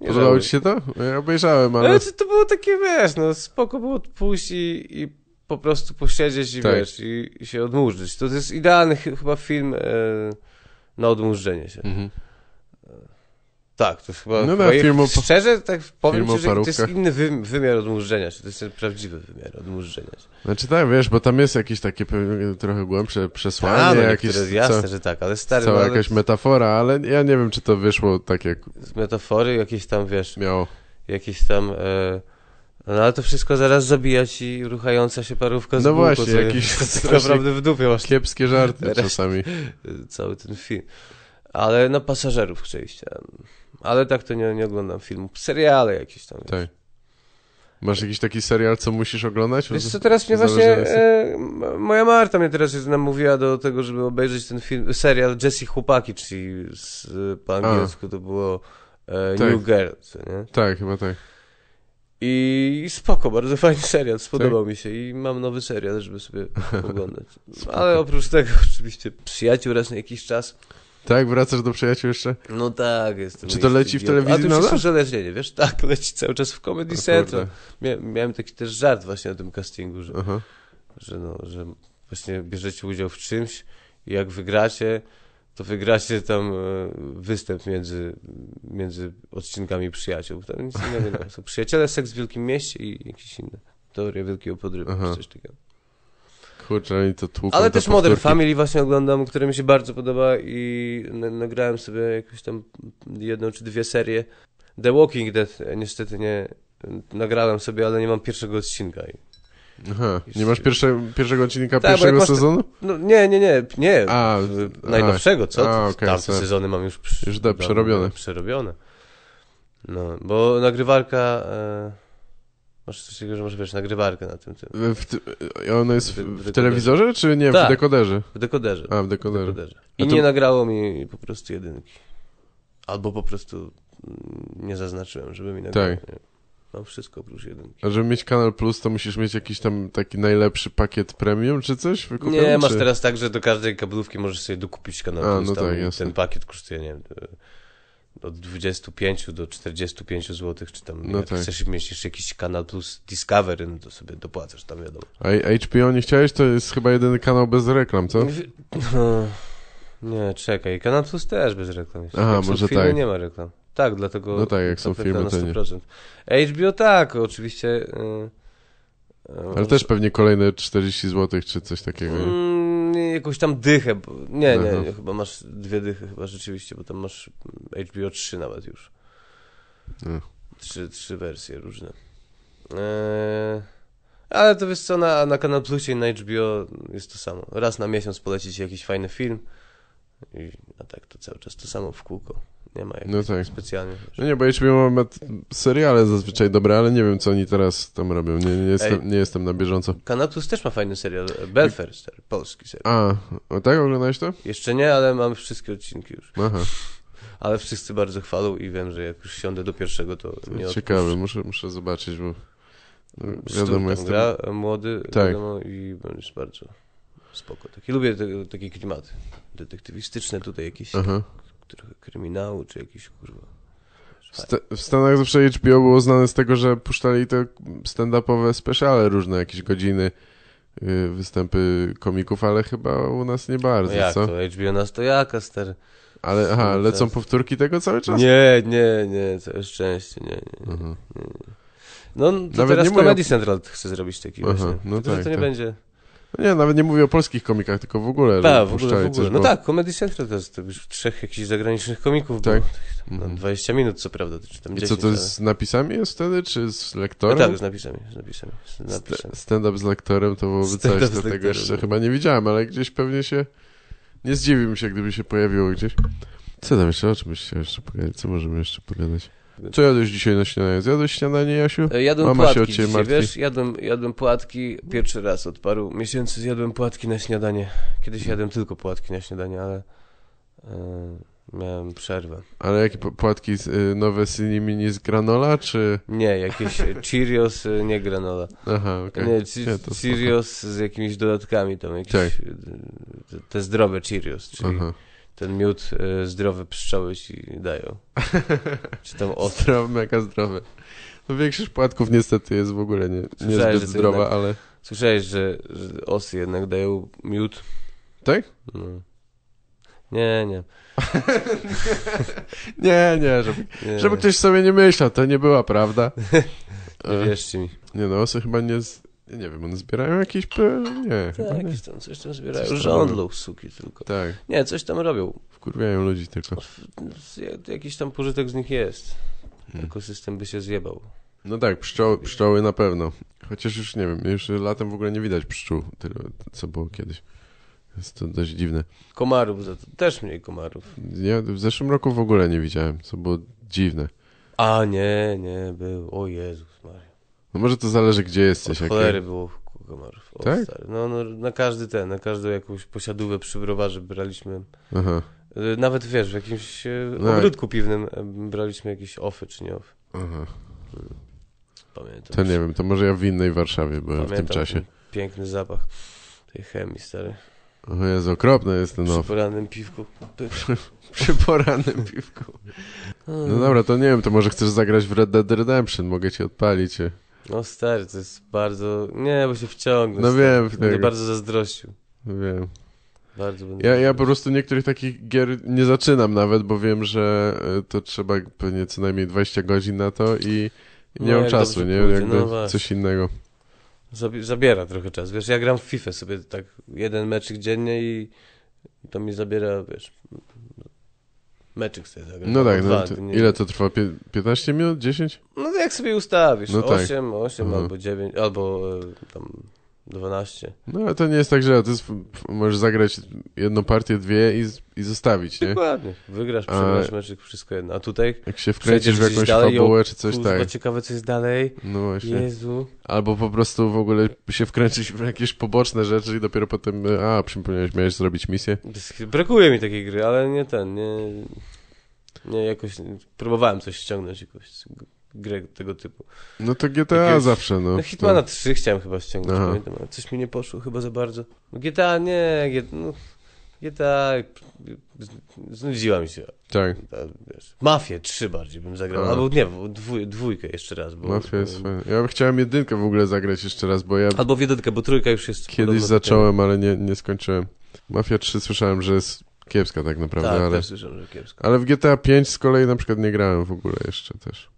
nie Podobało ci się to? Ja obejrzałem, ale... Ale to, to było takie, wiesz, no spoko było pójść i, i po prostu posiedzieć i Tak. wiesz, i, i się odmurzyć. To, to jest idealny ch- chyba film e, na odmurzenie się. Mhm. Tak, to jest chyba, No chyba na je- film o- szczerze tak powiem ci, że to jest inny wy, wymiar odmurzenia się, to jest ten prawdziwy wymiar odmurzenia się. Znaczy tak, wiesz, bo tam jest jakieś takie trochę głębsze przesłanie, A, no jakieś, jasne, że tak, ale stary, cała no, ale jakaś metafora, ale ja nie wiem, czy to wyszło tak, jak z metafory jakieś tam, wiesz, miało. jakieś tam... E, no ale to wszystko zaraz zabija ci ruchająca się parówka z No bułką, właśnie, strasznie [LAUGHS] naprawdę w dupie masz Kiepskie żarty czasami. [LAUGHS] cały ten film. Ale na pasażerów chcieliście. Ale tak to nie, nie oglądam filmów. Seriale jakieś tam. Tak. Masz jakiś taki serial, co musisz oglądać? Wiesz co, teraz mnie właśnie, e, moja Marta mnie teraz namówiła do tego, żeby obejrzeć ten film, serial Jessie Chłopaki, czyli z, po angielsku to było e, Tak. New Girl, co nie? Tak, chyba tak. I spoko, bardzo fajny serial, spodobał mi się i mam nowy serial, żeby sobie [LAUGHS] oglądać. Ale oprócz tego oczywiście przyjaciół raz na jakiś czas. Tak, wracasz do przyjaciół jeszcze? No tak, jestem. Czy to leci w telewizji A tu już uzależnienie, wiesz? Tak, [LAUGHS] leci cały czas w Comedy Central. kurde. Mia miałem taki też żart właśnie na tym castingu, że, Aha. że, no, że właśnie bierzecie udział w czymś i jak wygracie, to wygracie tam e, występ między, między odcinkami przyjaciół. Tam nic innego. [LAUGHS] Są przyjaciele, seks w wielkim mieście i jakieś inne. Teoria wielkiego podrywu, Aha. coś takiego. Kurczę, oni to tłuką Ale te też Modern. Family właśnie oglądam, które mi się bardzo podoba i na- nagrałem sobie jakąś tam jedną czy dwie serie. The Walking Dead e, niestety nie nagrałem sobie, ale nie mam pierwszego odcinka. Aha. Nie masz pierwsze, pierwszego odcinka Tak, pierwszego te- sezonu? No nie, nie, nie, nie. A, najnowszego, co? a, okej, Tamte sorry. sezony mam już, przy, Już da- przerobione. Przerobione. No, bo nagrywarka... E, masz coś takiego, że masz, wiesz, nagrywarkę na tym, tym W, ono jest w, W- w w telewizorze, czy nie? W Tak. dekoderze? w dekoderze. A, w W dekoderze. dekoderze. I to- nie nagrało mi po prostu jedynki. Albo po prostu mm, nie zaznaczyłem, żeby mi nagrało. Tak. Mam wszystko oprócz jedynki. A żeby mieć Kanal Plus, to musisz mieć jakiś tam taki najlepszy pakiet premium, czy coś? wykupiony, Nie, masz czy... teraz tak, że do każdej kablówki możesz sobie dokupić kanał. A, Plus. no tak. Ten pakiet kosztuje, nie wiem, od 25 do 45 zł, czy tam No jak tak. chcesz mieć jeszcze jakiś kanał Plus Discovery, no to sobie dopłacasz, tam wiadomo. A HBO nie chciałeś? To jest chyba jedyny kanał bez reklam, co? No, nie, czekaj, kanał Plus też bez reklam. jest. Aha, jak może filmy, tak. nie ma reklam. Tak, dlatego... No tak, jak są filmy, to nie. 100%. HBO tak, oczywiście. y, y, Ale też pewnie kolejne 40 zł, czy coś takiego. nie? Jakąś tam dychę. Bo, nie, nie, Aha. nie, chyba masz dwie dychy chyba rzeczywiście, bo tam masz HBO 3 nawet już. No. Trzy, trzy wersje różne. Eee, ale to wiesz co, na, na Kanal Plusie i na HBO jest to samo. Raz na miesiąc poleci ci jakiś fajny film i a tak to cały czas to samo w kółko. Nie ma jakichś No tak. specjalnie. No nie, bo HBO ma seriale zazwyczaj dobre, ale nie wiem, co oni teraz tam robią. Nie, nie, jestem, Ej. nie jestem na bieżąco. Kanal Plus też ma fajny serial. Belfer, stary, polski serial. A, tak oglądałeś to? Jeszcze nie, ale mam wszystkie odcinki już. Aha, Ale wszyscy bardzo chwalą i wiem, że jak już siądę do pierwszego, to nie ciekawe, muszę, muszę zobaczyć, bo Wiadomo, wiadomo, jest jestem... gra, młody, Tak. wiadomo, i jest bardzo spoko. Taki, lubię te, takie klimaty detektywistyczne, tutaj jakieś Aha. Trochę kryminału, czy jakieś kurwa. W, Sta- w Stanach zawsze HBO było znane z tego, że puszczali te stand-upowe speciale różne, jakieś godziny, y, występy komików, ale chyba u nas nie No bardzo, jak co? to, HBO na stojaka, stary. Ale aha, No lecą tak. powtórki tego cały czas? Nie, nie, nie, całe szczęście, nie, nie. Aha. No, to Nawet teraz nie mówię- Comedy Central chce zrobić taki Aha, właśnie. no że tak, to nie tak. będzie... No nie, nawet nie mówię o polskich komikach, tylko w ogóle, Tak, w ogóle, w ogóle. coś, No bo- tak, Comedy Central to jest to już trzech jakichś zagranicznych komików Tak. było. No, Mhm. 20 minut co prawda, czy tam I 10, co to ale- z napisami jest wtedy, czy z No lektorem? tak, z napisami, z napisami. Z napisami. St- Stand-up z lektorem to byłoby coś, do tego jeszcze no. chyba nie widziałem, ale gdzieś pewnie się... Nie zdziwiłbym się, gdyby się pojawiło gdzieś. Co tam jeszcze? O czym jeszcze pogadać? Co możemy jeszcze pogadać? Co jadłeś dzisiaj na śniadanie? Zjadłeś śniadanie, Jasiu? E, Jadłem Mama się płatki o ciebie dzisiaj, martwi. wiesz? Jadłem, jadłem płatki pierwszy raz od paru miesięcy zjadłem płatki na śniadanie. Kiedyś jadłem tylko płatki na śniadanie, ale e, miałem przerwę. Ale jakie płatki z- y, nowe Mini z granola, czy... Nie, jakieś Cheerios, e, nie granola. Aha, okej. Nie, ci, Nie, to spoko. Cheerios z jakimiś dodatkami tam, jakieś Tak. e, te zdrowe Cheerios, czyli Aha. Ten miód e, zdrowe pszczoły ci dają. [LAUGHS] Czy tam os Zdrowe, mega zdrowe. No większość płatków niestety jest w ogóle nie, niezbyt zdrowa, jednak- ale... Słyszałeś, że, że osy jednak dają miód? Tak? No. Nie, nie. [LAUGHS] Nie, nie, żeby, nie. żeby ktoś sobie nie myślał, to nie była prawda. [LAUGHS] Nie E, wierzcie mi. Nie no, osy chyba nie... Nie wiem, one zbierają jakieś... Nie, Tak, nie. jakieś tam, coś tam zbierają. Coś Żądlą suki tylko. Tak, Nie, coś tam robią. wkurwiają ludzi tylko. Jakiś tam pożytek z nich jest. Hmm. Ekosystem by się zjebał. No tak, pszczoły, pszczoły na pewno. Chociaż już nie wiem, już latem w ogóle nie widać pszczół, tyle co było kiedyś. Jest to dość dziwne. Komarów za to. Też mniej komarów. Ja w zeszłym roku w ogóle nie widziałem, co było dziwne. A nie, nie, był. O Jezus. No może to zależy, gdzie Od jesteś. jakie- cholery było komarów. O, Tak? stary. No, no, na każdy ten, na każdą jakąś posiadówę przy browarze braliśmy. Aha, y, Nawet wiesz, w jakimś e, No. ogródku piwnym e, braliśmy jakieś ofy czy nie ofy. aha. Pamiętam. To nie wiem, to może ja w innej Warszawie byłem w tym Pamiętam czasie. ten Piękny zapach tej chemii, stary. O Jezu, okropne jest ten Przy off. porannym piwku. Przy porannym piwku. [LAUGHS] No dobra, to nie wiem, to może chcesz zagrać w Red Dead Redemption, mogę ci odpalić. No stary, to jest bardzo... Nie, bo się wciągnę. No wiem, Będę bardzo zazdrościł. Wiem. Bardzo będę... Ja, ja po prostu niektórych takich gier nie zaczynam nawet, bo wiem, że e, to trzeba pewnie co najmniej 20 godzin na to i, i nie No, mam czasu, nie? pójdzie, Jakby no coś innego. Zabi- zabiera trochę czas. Wiesz, ja gram w FIFA sobie tak jeden meczyk dziennie i i to mi zabiera, wiesz, meczyk sobie zagram. No tak, no, to ile to trwa? Pie- 15 minut? 10? No to jak sobie ustawisz, No no tak. 8, 8 Mhm. albo 9, albo e, tam 12. No ale to nie jest tak źle, to jest, możesz zagrać jedną partię, dwie i, i zostawić, nie? Dokładnie. Wygrasz, przegrasz meczyk, wszystko jedno. A tutaj Jak się wkręcisz w jakąś dalej fabułę czy coś tak. ciekawe co jest dalej. No właśnie. Jezu. Albo po prostu w ogóle się wkręcić w jakieś poboczne rzeczy i dopiero potem, a, przypomniałeś, miałeś zrobić misję. Brakuje mi takiej gry, ale nie ten, nie... Nie jakoś... Próbowałem coś ściągnąć, jakąś grę tego typu. No to GTA Jakiegoś- zawsze, no. No Hitmana 3 chciałem chyba ściągnąć, Aha. pamiętam, ale coś mi nie poszło chyba za bardzo. No GTA nie, GTA, no, GTA znudziła mi się. Tak, Ta, wiesz, Mafię 3 bardziej bym zagrał, A. albo nie, bo dwój, dwójkę jeszcze raz. Bo, Mafia jest fajna. Ja chciałem jedynkę w ogóle zagrać jeszcze raz, bo ja Albo w jedynkę, bo trójka już jest kiedyś zacząłem, ale nie, nie skończyłem. Mafia 3 słyszałem, że jest kiepska tak naprawdę, Tak, ale... też słyszałem, że kiepsko. Ale w GTA 5 z kolei na przykład nie grałem w ogóle jeszcze też.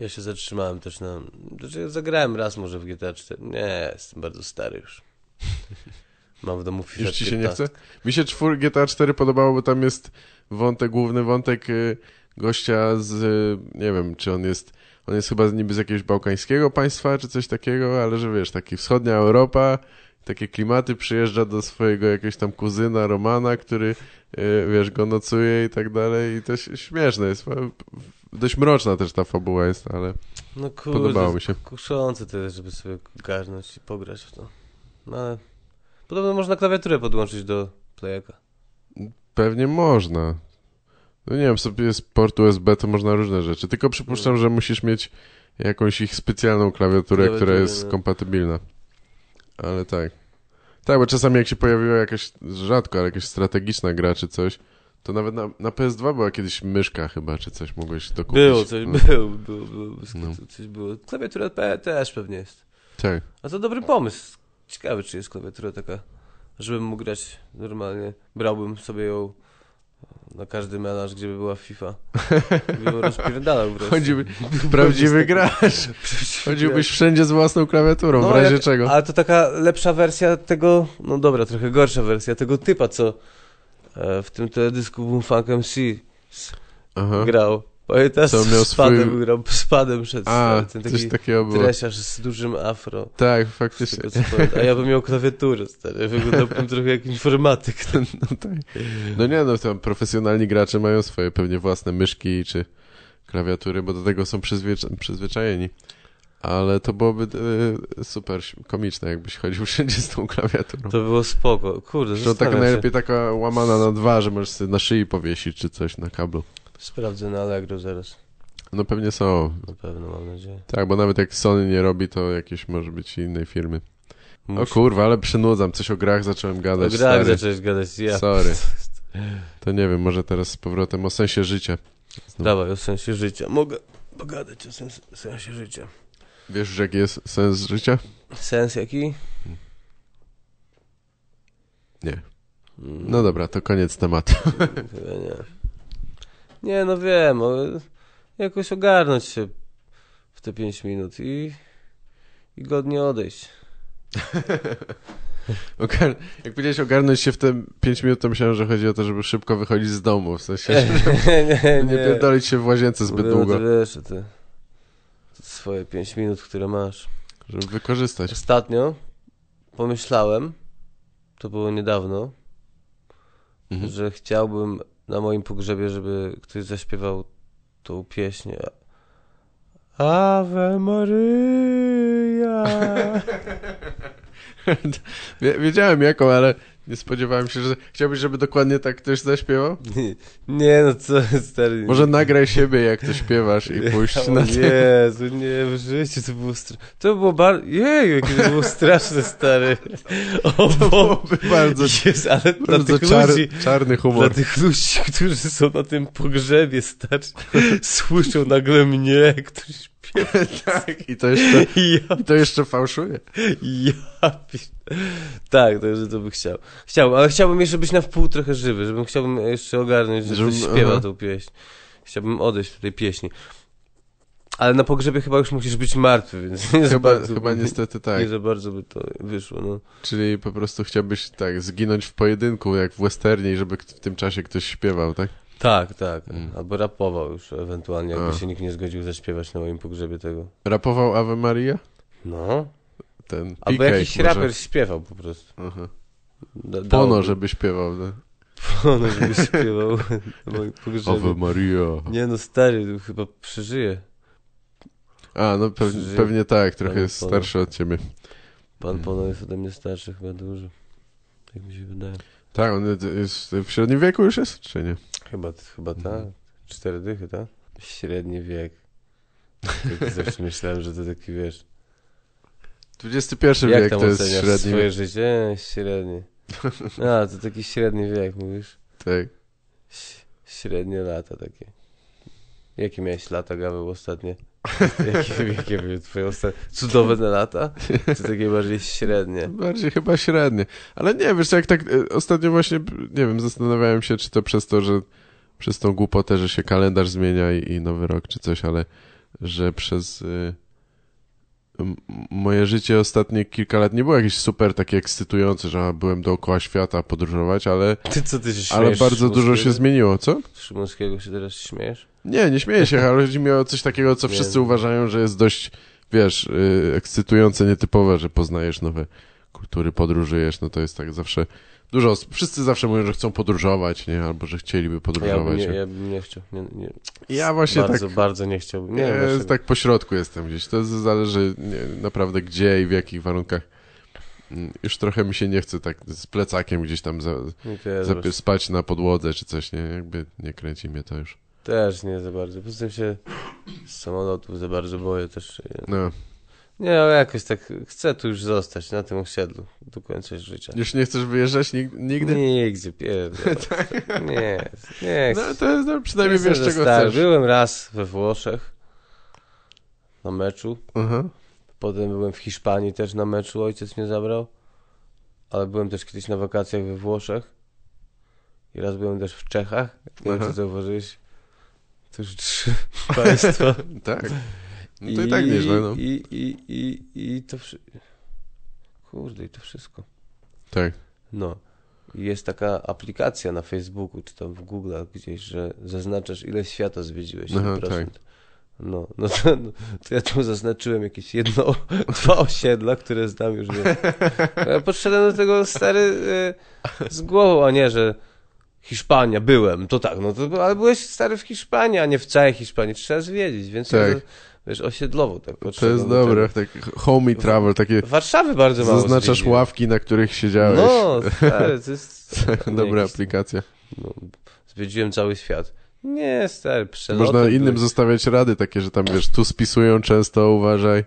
Ja się zatrzymałem też na... Znaczy zagrałem raz może w GTA 4. Nie, jestem bardzo stary już. [LAUGHS] Mam w domu FIFA Już ci się nie 15. chce? Mi się czwór, GTA 4 podobało, bo tam jest wątek, główny wątek y, gościa z, y, nie wiem, czy on jest, on jest chyba niby z jakiegoś bałkańskiego państwa, czy coś takiego, ale że wiesz, taki wschodnia Europa, takie klimaty, przyjeżdża do swojego jakiegoś tam kuzyna Romana, który, y, wiesz, go nocuje i tak dalej i to śmieszne jest. Dość mroczna też ta fabuła jest, ale No kurde, Podobało mi się. kuszące to jest, żeby sobie garnąć i pograć w to. No ale... Podobno można klawiaturę podłączyć do playaka. Pewnie można. No nie wiem, sobie jest port USB, to można różne rzeczy. Tylko przypuszczam, że musisz mieć jakąś ich specjalną klawiaturę, która jest no. kompatybilna. Ale tak. Tak, bo czasami jak się pojawiła jakaś, rzadko, ale jakaś strategiczna gra czy coś, to nawet na, na PS2 była kiedyś myszka chyba, czy coś mogłeś dokupić. Było coś, No, było, było, było, No. coś było. Klawiatura P też pewnie jest. Tak. A to dobry pomysł. Ciekawe, czy jest klawiatura taka, żebym mógł grać normalnie. Brałbym sobie ją na każdy melanż, gdzie by była FIFA. [LAUGHS] Ją rozpierdalał wreszcie. Chodziłby, [LAUGHS] prawdziwy gracz. [LAUGHS] Chodziłbyś wszędzie z własną klawiaturą, w No, razie jak- czego. Ale to taka lepsza wersja tego, no dobra, trochę gorsza wersja tego typa, co w tym teledysku Boom Funk MC Aha. grał. Pamiętasz, Co miał swój- grał, z padem przed A, ten coś taki takiego było. dresiarz z dużym afro. Tak, faktycznie. A ja bym miał klawiaturę, stary. Wyglądałbym [LAUGHS] trochę jak informatyk. No tak. No nie, no tam profesjonalni gracze mają swoje pewnie własne myszki czy klawiatury, bo do tego są przyzwycza- przyzwyczajeni. Ale to byłoby e, super komiczne, jakbyś chodził [LAUGHS] wszędzie z tą klawiaturą. To było spoko. Kurde, Że tak zastanawiam się. najlepiej taka łamana na dwa, że możesz sobie na szyi powiesić czy coś na kablu. Sprawdzę na Allegro zaraz. No pewnie są. Na pewno, mam nadzieję. Tak, bo nawet jak Sony nie robi, to jakieś może być innej firmy. O Musi- kurwa, ale przynudzam. Coś o grach zacząłem O gadać. grach stary. zacząłeś gadać. Ja. Sorry. [LAUGHS] To nie wiem, może teraz z powrotem o sensie życia. Znów. Dawaj, o sensie życia. Mogę pogadać o sens, sensie życia. Wiesz, jaki jest sens życia? Sens jaki? Nie. Mm, No dobra, to koniec tematu. [LAUGHS] Chyba nie. Nie, no wiem, jakoś ogarnąć się w te 5 minut i, i godnie odejść. [LAUGHS] Ogar- Jak powiedziałeś ogarnąć się w te 5 minut, to myślałem, że chodzi o to, żeby szybko wychodzić z domu. W sensie, [LAUGHS] nie, nie, żeby nie pierdolić się w łazience zbyt Mówię, długo. Ty wiesz, te swoje 5 minut, które masz. Żeby wykorzystać. Ostatnio pomyślałem, to było niedawno, Mhm. że chciałbym na moim pogrzebie, żeby ktoś zaśpiewał tą pieśń. Ave Maria. [LAUGHS] Wie- Wiedziałem jaką, ale Nie spodziewałem się, że chciałbyś, żeby dokładnie tak ktoś zaśpiewał? Nie, [LAUGHS] nie no co, stary. Może nagraj siebie, jak to śpiewasz i [LAUGHS] pójść O na tym. Jezu, nie, w życiu to było straszne. To było bardzo, jej, jakie to było straszne, stary. O, [LAUGHS] To byłoby bardzo, Jest, ale dla bardzo tych czar, ludzi, czarny dla humor. tych ludzi, którzy są na tym pogrzebie, stary, słyszą nagle mnie, śpiewa. [LAUGHS] tak, i to jeszcze, [LAUGHS] ja i to jeszcze fałszuje. Ja Tak, także to bym chciał. Chciałbym, ale chciałbym jeszcze być na wpół trochę żywy, żebym chciałbym jeszcze ogarnąć, że Żebym- śpiewa aha. tą pieśń. Chciałbym odejść do tej pieśni. Ale na pogrzebie chyba już musisz być martwy, więc nie za Chyba, bardzo, chyba niestety tak. nie za bardzo by to wyszło, no. Czyli po prostu chciałbyś tak zginąć w pojedynku, jak w westernie, żeby w tym czasie ktoś śpiewał, tak? Tak, tak. Mm. Albo rapował już ewentualnie, jakby A. się nikt nie zgodził zaśpiewać na moim pogrzebie tego. Rapował Ave Maria? No. Ten Albo jakiś może. raper śpiewał po prostu. Aha. Da, Pono, żeby śpiewał. No. Pono, żeby śpiewał na moim pogrzebie. Ave Maria. Nie no, stary, chyba przeżyje. A, no pewnie, tak, trochę Panie jest Pono. starszy od ciebie. Pan Pono jest ode mnie starszy chyba dużo. Jak mi się wydaje. Tak, on jest w średnim wieku już jest, czy nie? Chyba, chyba Mhm. tak. Cztery dychy, tak? Średni wiek. Tak [LAUGHS] zawsze myślałem, że to taki, wiesz... XXI jak wiek to jest średni swoje wiek. życie? Średni. A, to taki średni wiek, mówisz? Tak. Średnie lata takie. Jakie miałeś lata, Gaweł, ostatnie? [LAUGHS] Jakie, jakie były twoje ostatnie? Cudowne lata? Czy takie bardziej średnie? [LAUGHS] Bardziej chyba średnie. Ale nie, wiesz, jak tak e, ostatnio właśnie, nie wiem, zastanawiałem się, czy to przez to, że przez tą głupotę, że się kalendarz zmienia i, i nowy rok, czy coś, ale że przez y, moje życie ostatnie kilka lat nie było jakieś super takie ekscytujące, że byłem dookoła świata podróżować, ale, Ty co, ty się ale śmiejesz bardzo z dużo się zmieniło, co? Z Szymońskiego się teraz śmiejesz? Nie, nie śmieję się, ale chodzi mi o coś takiego, co Nie. wszyscy uważają, że jest dość, wiesz, y, ekscytujące, nietypowe, że poznajesz nowe kultury, podróżujesz, no to jest tak zawsze dużo, os- wszyscy zawsze mówią, że chcą podróżować, nie, albo że chcieliby Ja bym podróżować. nie, nie? ja bym nie chciał. Nie, nie. Ja właśnie bardzo, tak, bardzo nie chciałbym. Nie, wiem, właśnie, tak po środku jestem gdzieś, to zależy nie, naprawdę gdzie i w jakich warunkach. Mm, Już trochę mi się nie chce tak z plecakiem gdzieś tam za, ja za, spać na podłodze czy coś, nie, jakby nie kręci mnie to już. Też nie za bardzo. Poza tym się z samolotów za bardzo boję też. No, Nie, ale jakoś tak chcę tu już zostać na tym osiedlu do końca życia. już nie chcesz wyjeżdżać nig- nigdy? Nigdzie, pierdolę. [LAUGHS] Nie, nie No chcę. to jest, no, przynajmniej wiesz czego stary. chcesz. Byłem raz we Włoszech na meczu. Aha. Potem byłem w Hiszpanii też na meczu, ojciec mnie zabrał. Ale byłem też kiedyś na wakacjach we Włoszech. I raz byłem też w Czechach. Nie wiem, czy zauważyłeś. To już trzy [LAUGHS] państwa. Tak. No to i, tak nieźle, no. I, i, i, i to wszystko. Kurde, i to wszystko. Tak. No. I Jest taka aplikacja na Facebooku, czy tam w Google gdzieś, że zaznaczasz ile świata zwiedziłeś. Aha, tak. No, no to, no to ja tu zaznaczyłem jakieś jedno, [LAUGHS] dwa osiedla, które znam już. Wiem. [LAUGHS] Ja podszedłem do tego stary y, z głową, a nie, że Hiszpania, byłem, to tak, no to, ale byłeś stary w Hiszpanii, a nie w całej Hiszpanii, trzeba zwiedzić, więc Tak. ja, wiesz, osiedlowo tak To jest do dobre. Tak homey travel, takie Warszawy bardzo mało zaznaczasz zwiedziłem. ławki, na których siedziałeś. No, [LAUGHS] stary, to jest... Dobra jakiś- aplikacja. No, zwiedziłem cały świat. Nie, stary, przelotem Można innym byłem. zostawiać rady takie, że tam wiesz, tu spisują często, uważaj.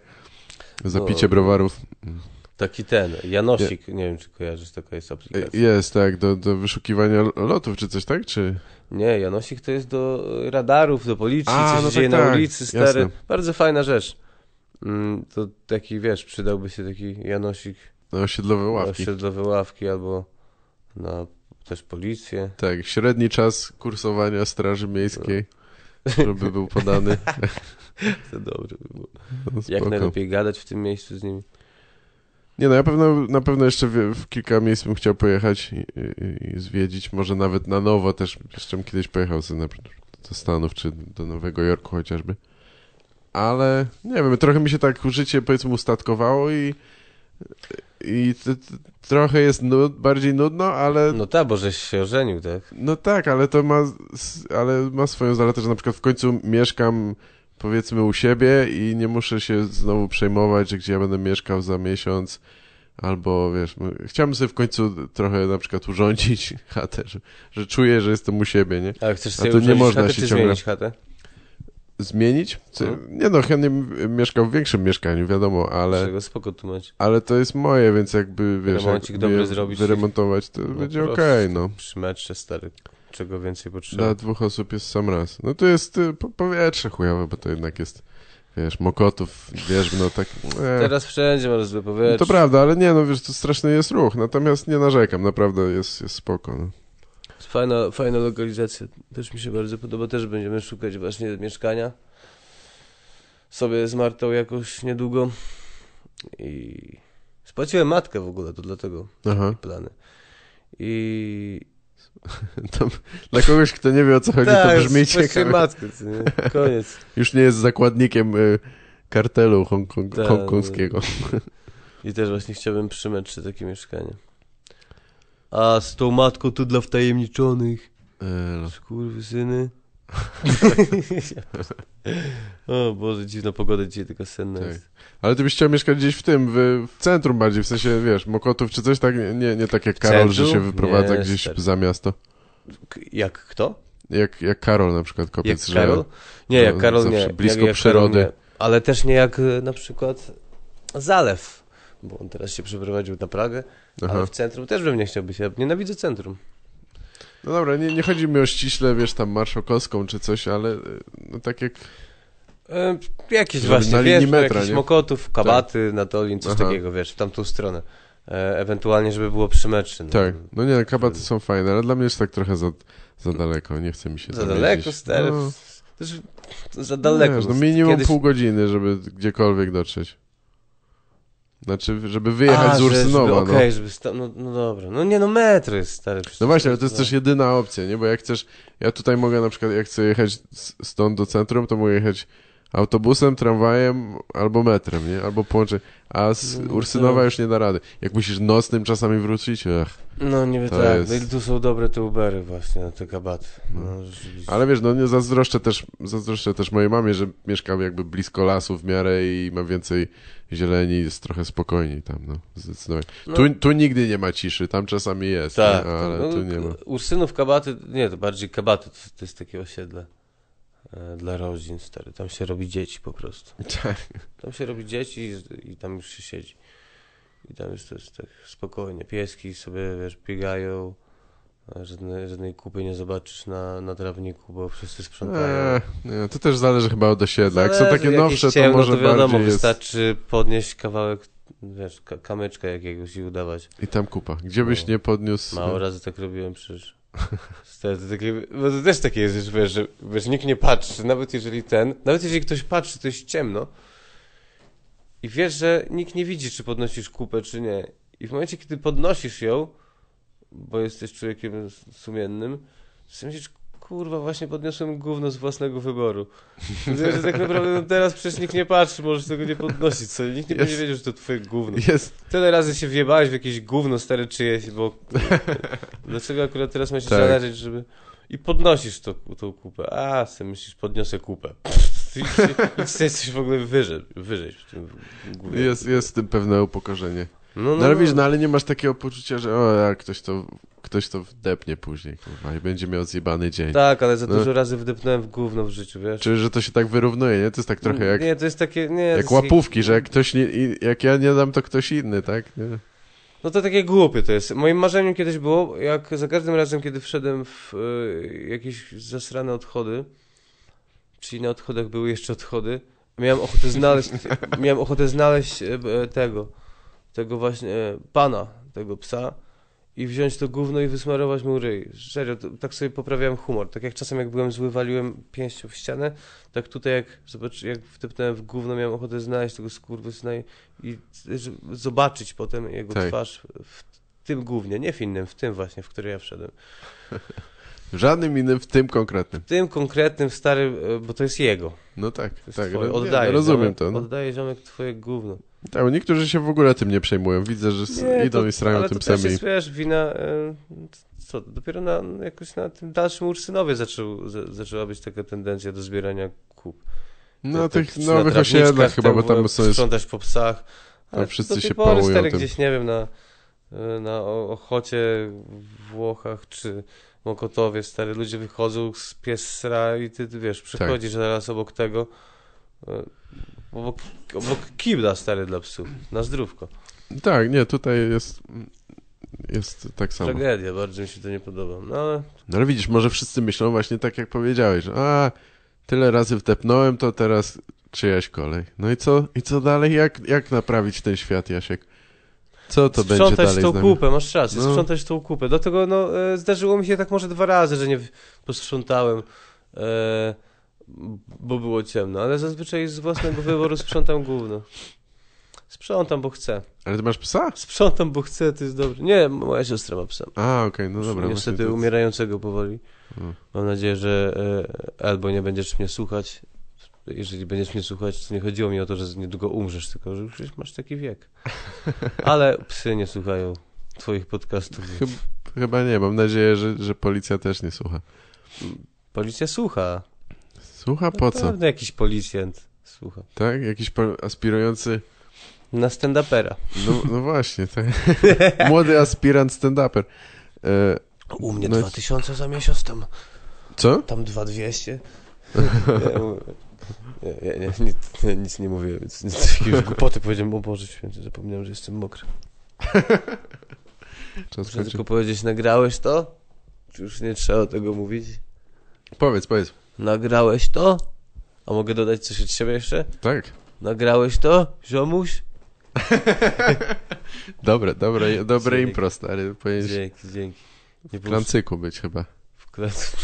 Za No. picie browarów. Taki ten, Janosik, nie wiem czy kojarzysz, taka jest aplikacja. Jest, tak, do, do wyszukiwania lotów czy coś, tak? Czy... Nie, Janosik to jest do radarów, do policji, A, co się no dzieje tak, na tak, ulicy, stary. jasne. Bardzo fajna rzecz. Mm, to taki, wiesz, przydałby się taki Janosik Na osiedlowe na ławki. osiedlowe ławki albo na też policję. Tak, średni czas kursowania Straży Miejskiej, żeby był podany. [LAUGHS] To dobry by było. No, Jak najlepiej gadać w tym miejscu z nimi. Nie no, ja pewno, na pewno jeszcze w, w kilka miejsc bym chciał pojechać i, i, i zwiedzić. Może nawet na nowo też. Jeszcze bym kiedyś pojechał sobie na, do Stanów czy do Nowego Jorku chociażby. Ale nie wiem, trochę mi się tak życie powiedzmy ustatkowało i, i t, t, trochę jest nud, bardziej nudno, ale No tak, bo żeś się ożenił, tak? no tak, ale to ma, ale ma swoją zaletę, że na przykład w końcu mieszkam powiedzmy u siebie i nie muszę się znowu przejmować, że gdzie ja będę mieszkał za miesiąc, Albo wiesz, chciałbym sobie w końcu trochę na przykład urządzić [LAUGHS] chatę, że, że czuję, że jestem u siebie, nie? Ale chcesz A sobie to nie można chatę, się ciągle- zmienić chatę? Zmienić? Mhm. Nie no, chętnie bym mieszkał w większym mieszkaniu, wiadomo, ale, Czego spoko tu masz? ale to jest moje, więc jakby, wiesz, jak dobry zrobić. wyremontować, to No, będzie okej, no. Przy metrze stary. Czego więcej potrzeba? Dla dwóch osób jest sam raz. No to jest y, po- powietrze chujowe, bo to jednak jest, wiesz, Mokotów, wiesz, no tak... E, Teraz wszędzie masz złe no powietrze. to prawda, ale nie, no wiesz, to straszny jest ruch, natomiast nie narzekam, naprawdę jest, jest spoko, no. Fajna, fajna lokalizacja. Też mi się bardzo podoba. Też będziemy szukać właśnie mieszkania. Sobie z Martą jakoś niedługo. I spłaciłem matkę w ogóle, to dlatego Aha. plany. I [LAUGHS] Tam, dla kogoś, kto nie wie o co chodzi, tak, to brzmi matkę, co nie? Koniec. [LAUGHS] Już nie jest zakładnikiem y, kartelu hongkong, Tak, hongkongskiego. [LAUGHS] I też właśnie chciałbym przy metrze takie mieszkanie. A z tą matką tu dla wtajemniczonych. Skurwysyny. [LAUGHS] o Boże, dziwna pogoda dzisiaj, tylko senna Tak. jest. Ale ty byś chciał mieszkać gdzieś w tym, w, w centrum bardziej, w sensie, wiesz, Mokotów czy coś tak, nie, nie tak jak Karol, że się wyprowadza Nie, gdzieś stary. za miasto. Jak kto? Jak, jak Karol na przykład Jak kopiec, że... Karol? Nie, że jak Karol nie. blisko jak, jak przyrody. Karol, nie. Ale też nie jak e, na przykład Zalew. Bo on teraz się przeprowadził na Pragę, Aha. ale w centrum też bym nie chciał być. Ja nienawidzę centrum. No dobra, nie, nie chodzi mi o ściśle, wiesz, tam marszałkowską czy coś, ale y, no tak jak... E, jakieś właśnie, wiesz, no, metra, jakiś nie? Mokotów, Kabaty, Natolin, coś Aha. takiego, wiesz, w tamtą stronę. E, ewentualnie, żeby było przy. No. Tak, no nie, kabaty są fajne, ale dla mnie jest tak trochę za, za daleko, nie chce mi się Za daleko, jeździć. stary. No, Też za daleko. Wiesz, no minimum Kiedyś- pół godziny, żeby gdziekolwiek dotrzeć. Znaczy, żeby wyjechać A, z Ursynowa, no. Okej, żeby sta- no, no dobra. No nie no, jest stary. przecież. No właśnie, ale to jest też jedyna opcja, nie? Bo jak chcesz, ja tutaj mogę na przykład, jak chcę jechać stąd do centrum, to mogę jechać autobusem, tramwajem albo metrem, nie? Albo połączeń. A z No, Ursynowa już nie da rady. Jak musisz nocnym czasami wrócić, ech. No nie To tak, jest- no i tu są dobre te Ubery właśnie na te kabaty. No. Ale wiesz, no nie zazdroszczę też, zazdroszczę też mojej mamie, że mieszkam jakby blisko lasu w miarę i ma więcej zieleni, jest trochę spokojniej tam, no, zdecydowanie. No, Tu, tu nigdy nie ma ciszy, tam czasami jest, tak, nie? ale tu No, nie ma. Ursynów, kabaty, nie, to bardziej kabaty, to, to jest takie osiedle dla rodzin, stary. Tam się robi dzieci po prostu. [LAUGHS] Tak. Tam się robi dzieci i, i tam już się siedzi. I tam już to jest tak spokojnie. Pieski sobie, wiesz, biegają. Żadnej, żadnej kupy nie zobaczysz na, na trawniku, bo wszyscy sprzątają. Eee, nie, to też zależy chyba od osiedla. Jak są takie nowsze, to ciemno, może to wiadomo, bardziej jest... wystarczy podnieść kawałek, wiesz, ka- kamyczka jakiegoś i udawać. I tam kupa. Gdzie byś No. nie podniósł... Mało razy tak robiłem przecież. [LAUGHS] Bo to też takie jest, wiesz, że wiesz, nikt nie patrzy, nawet jeżeli ten, nawet jeżeli ktoś patrzy, to jest ciemno i wiesz, że nikt nie widzi, czy podnosisz kupę, czy nie. I w momencie, kiedy podnosisz ją, bo jesteś człowiekiem sumiennym, to myślisz, kurwa, właśnie podniosłem gówno z własnego wyboru. Wiesz, że tak naprawdę no teraz przecież nikt nie patrzy, możesz tego nie podnosić, co? Nikt nie Jest. będzie wiedział, że to twoje gówno. Jest, Tyle razy się wjebałeś w jakieś gówno stare czyjeś, bo dlaczego akurat teraz ma się Tak. zależeć, żeby... I podnosisz to, tą kupę. A, sobie myślisz, podniosę kupę. I, jesteś w ogóle wyżej, wyżej w tym głowie. jest, jest w tym pewne upokorzenie. No, No ale wiesz, no ale nie masz takiego poczucia, że o, jak ktoś to, ktoś to wdepnie później, kurwa, i będzie miał zjebany dzień. Tak, ale za No. dużo razy wdepnąłem w gówno w życiu, wiesz? Czy że to się tak wyrównuje, nie? To jest tak trochę jak, Nie, to jest takie... Nie, jak łapówki, że jak ktoś nie, jak ja nie dam, to ktoś inny, tak? Nie? No to takie głupie to jest. Moim marzeniem kiedyś było, jak za każdym razem, kiedy wszedłem w y, jakieś zasrane odchody, czyli na odchodach były jeszcze odchody, miałem ochotę znaleźć, miałem ochotę znaleźć e, e, tego, tego właśnie e, pana, tego psa i wziąć to gówno i wysmarować mu ryj. Serio, to, tak sobie poprawiałem humor. Tak jak czasem jak byłem zły, waliłem pięścią w ścianę, tak tutaj jak, zobacz, jak wdepnąłem w gówno, miałem ochotę znaleźć tego skurwysyna i, i zobaczyć potem jego Tak. twarz w tym głównie, nie w innym, w tym właśnie, w który ja wszedłem. Żadnym innym, w tym konkretnym. W tym konkretnym starym, e, bo to jest jego. No tak, To jest tak, twoje. no, Oddaję, nie, rozumiem ziomek, to. No. Oddaję ziomek twoje gówno. Tak, bo niektórzy się w ogóle tym nie przejmują. Widzę, że Nie, idą to- i srają ale tym to też psem i... jest, wiesz, wina, e, co, dopiero na, jakoś na tym dalszym Ursynowie zaczął, za, zaczęła być taka tendencja do zbierania kup. No Tak, tych tak, nowych osiedlach chyba, bo tam są już... Sprzątać po psach, A Ale wszyscy do tej się pory, pałują stary, tym. gdzieś, nie wiem, na, na Ochocie, w Włochach czy Mokotowie, stary, ludzie wychodzą, z pies sra i ty, ty wiesz, przychodzisz zaraz obok tego, y, obok, obok kibla, stary, dla psów, na zdrówko. Tak, nie, tutaj jest, jest tak samo. Tragedia, bardzo mi się to nie podoba. No ale No ale widzisz, może wszyscy myślą właśnie tak, jak powiedziałeś, że a, tyle razy wtepnąłem, to teraz czyjaś kolej. No i co, i co dalej? Jak, jak naprawić ten świat, Jasiek? Co to będzie sprzątać dalej tą z nami? kupę, masz rację, No. sprzątać tą kupę. Do tego no, e, zdarzyło mi się tak może dwa razy, że nie posprzątałem, e, bo było ciemno, ale zazwyczaj z własnego wyboru sprzątam gówno. Sprzątam, bo chcę. Ale ty masz psa? Sprzątam, bo chcę, to jest dobrze. Nie, moja siostra ma psa. A, okej, no dobra. Niestety to- umierającego powoli. Mm. Mam nadzieję, że e, albo nie będziesz mnie słuchać. Jeżeli będziesz mnie słuchać, to nie chodziło mi o to, że niedługo umrzesz, tylko że już masz taki wiek. [LAUGHS] Ale psy nie słuchają twoich podcastów. Chyb, chyba nie, mam nadzieję, że, że policja też nie słucha. Policja słucha. Słucha po co? Pewnie jakiś policjant słucha. Tak? Jakiś aspirujący... Na stand-upera. No, no właśnie, tak. [LAUGHS] Młody aspirant stand-uper. E, U mnie No i- 2000 za miesiąc, tam, co? tam 2200. [LAUGHS] Nie, nie, nic, nie, [LAUGHS] nic nie mówię, więc nic, jakieś głupoty powiedziałem, o Boże Święty, zapomniałem, że jestem mokry. [LAUGHS] Czas Muszę tylko powiedzieć, nagrałeś to? Czy już nie trzeba tego mówić? Powiedz, powiedz. Nagrałeś to? A mogę dodać coś od siebie jeszcze? Tak. Nagrałeś to, ziomuś? [LAUGHS] Dobre, dobre, dobre Dzięki. impro, stary. Powinieneś Dzięki, dzięki. Nie w klancyku być chyba. w klatce.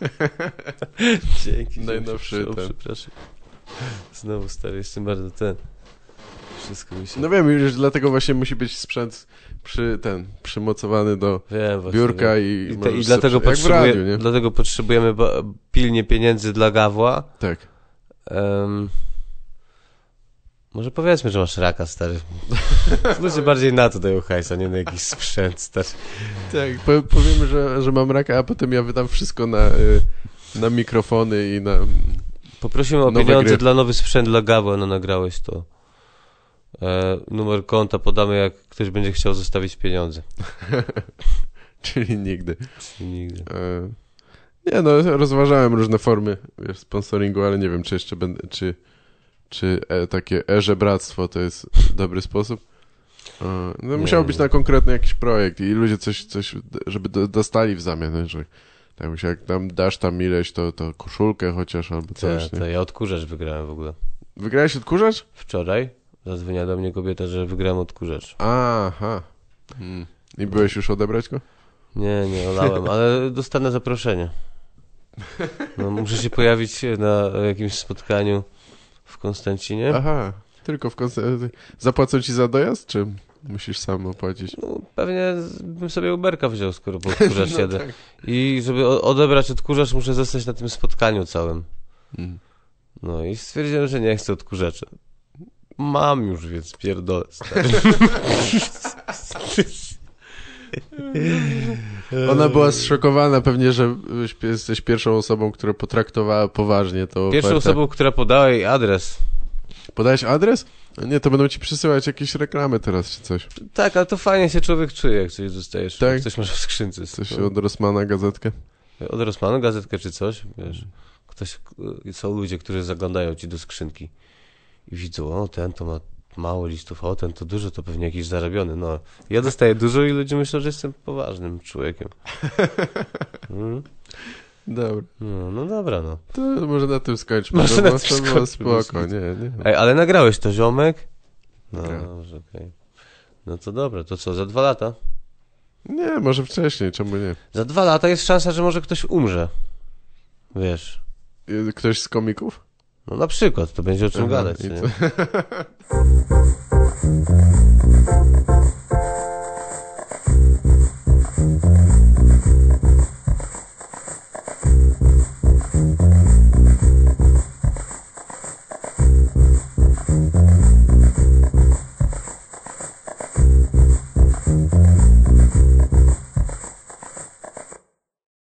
[LAUGHS] Dzięki. Najnowszy ten. Przepraszam. Znowu stary, jestem bardzo ten. Wszystko mi się... No wiem, już dlatego właśnie musi być sprzęt przy, ten, przymocowany do Wiem właśnie. biurka wiem. i, I, te, i dlatego, sobie- potrzebuję, radiu, dlatego potrzebujemy pilnie pieniędzy dla Gawła. Tak. Em, może powiedzmy, że masz raka, stary. [LAUGHS] Ludzie bardziej na to dają hajs, a nie na jakiś sprzęt, stary. Tak, po, powiemy, że, że mam raka, a potem ja wydam wszystko na, y, na mikrofony i na... Poprosimy o pieniądze gry. dla nowy sprzęt dla Gawła, no nagrałeś to. E, numer konta podamy, jak ktoś będzie chciał zostawić pieniądze. [LAUGHS] Czyli nigdy. Czyli nigdy. E, nie no, rozważałem różne formy wiesz, sponsoringu, ale nie wiem, czy jeszcze będę, czy, czy e, takie e-żebractwo to jest dobry sposób. E, no, musiał być na konkretny jakiś projekt i ludzie coś, coś żeby do, dostali w zamian, że tak myślę, jak tam dasz tam ileś, to, to koszulkę chociaż albo coś. Nie? to ja odkurzacz wygrałem w ogóle. Wygrałeś odkurzacz? Wczoraj zadzwoniła do mnie kobieta, że wygrałem odkurzacz. Aha. Mm. I byłeś już odebrać go? Nie, nie olałem, ale dostanę zaproszenie. No, muszę się pojawić na jakimś spotkaniu Konstancinie. Aha. Tylko w konce- Zapłacą ci za dojazd, czy musisz sam opłacić? No, pewnie bym sobie Uberka wziął, skoro po [LAUGHS] odkurzacz No tak. I żeby odebrać odkurzacz, muszę zostać na tym spotkaniu całym. Mm. No i stwierdziłem, że nie chcę odkurzacza. Mam już, więc pierdolę. [LAUGHS] [LAUGHS] Ona była zszokowana pewnie, że jesteś pierwszą osobą, która potraktowała poważnie to Pierwszą osobą, która podała jej adres. Podałeś adres? Nie, to będą ci przysyłać jakieś reklamy teraz czy coś. Tak, ale to fajnie się człowiek czuje, jak coś dostajesz. Tak? Jak coś masz w skrzynce. Coś od Rosmana gazetkę? Od Rosmanu gazetkę czy coś, wiesz. Ktoś, y, są ludzie, którzy zaglądają ci do skrzynki i widzą, o ten to ma mało listów, o ten to dużo, to pewnie jakiś zarabiony. No, ja dostaję dużo i ludzie myślą, że jestem poważnym człowiekiem. [LAUGHS] Mm. Dobra. No, no dobra, no. To może na tym skończmy. Może na tym skończmy, spoko, nie, nie. Ej, ale nagrałeś to, ziomek? No, dobrze, okej. No to dobra, to co, za dwa lata? Nie, może wcześniej, czemu nie? Za dwa lata jest szansa, że może ktoś umrze. Wiesz. Y, Ktoś z komików? No na przykład, to będzie o czym gadać. nie? [LAUGHS]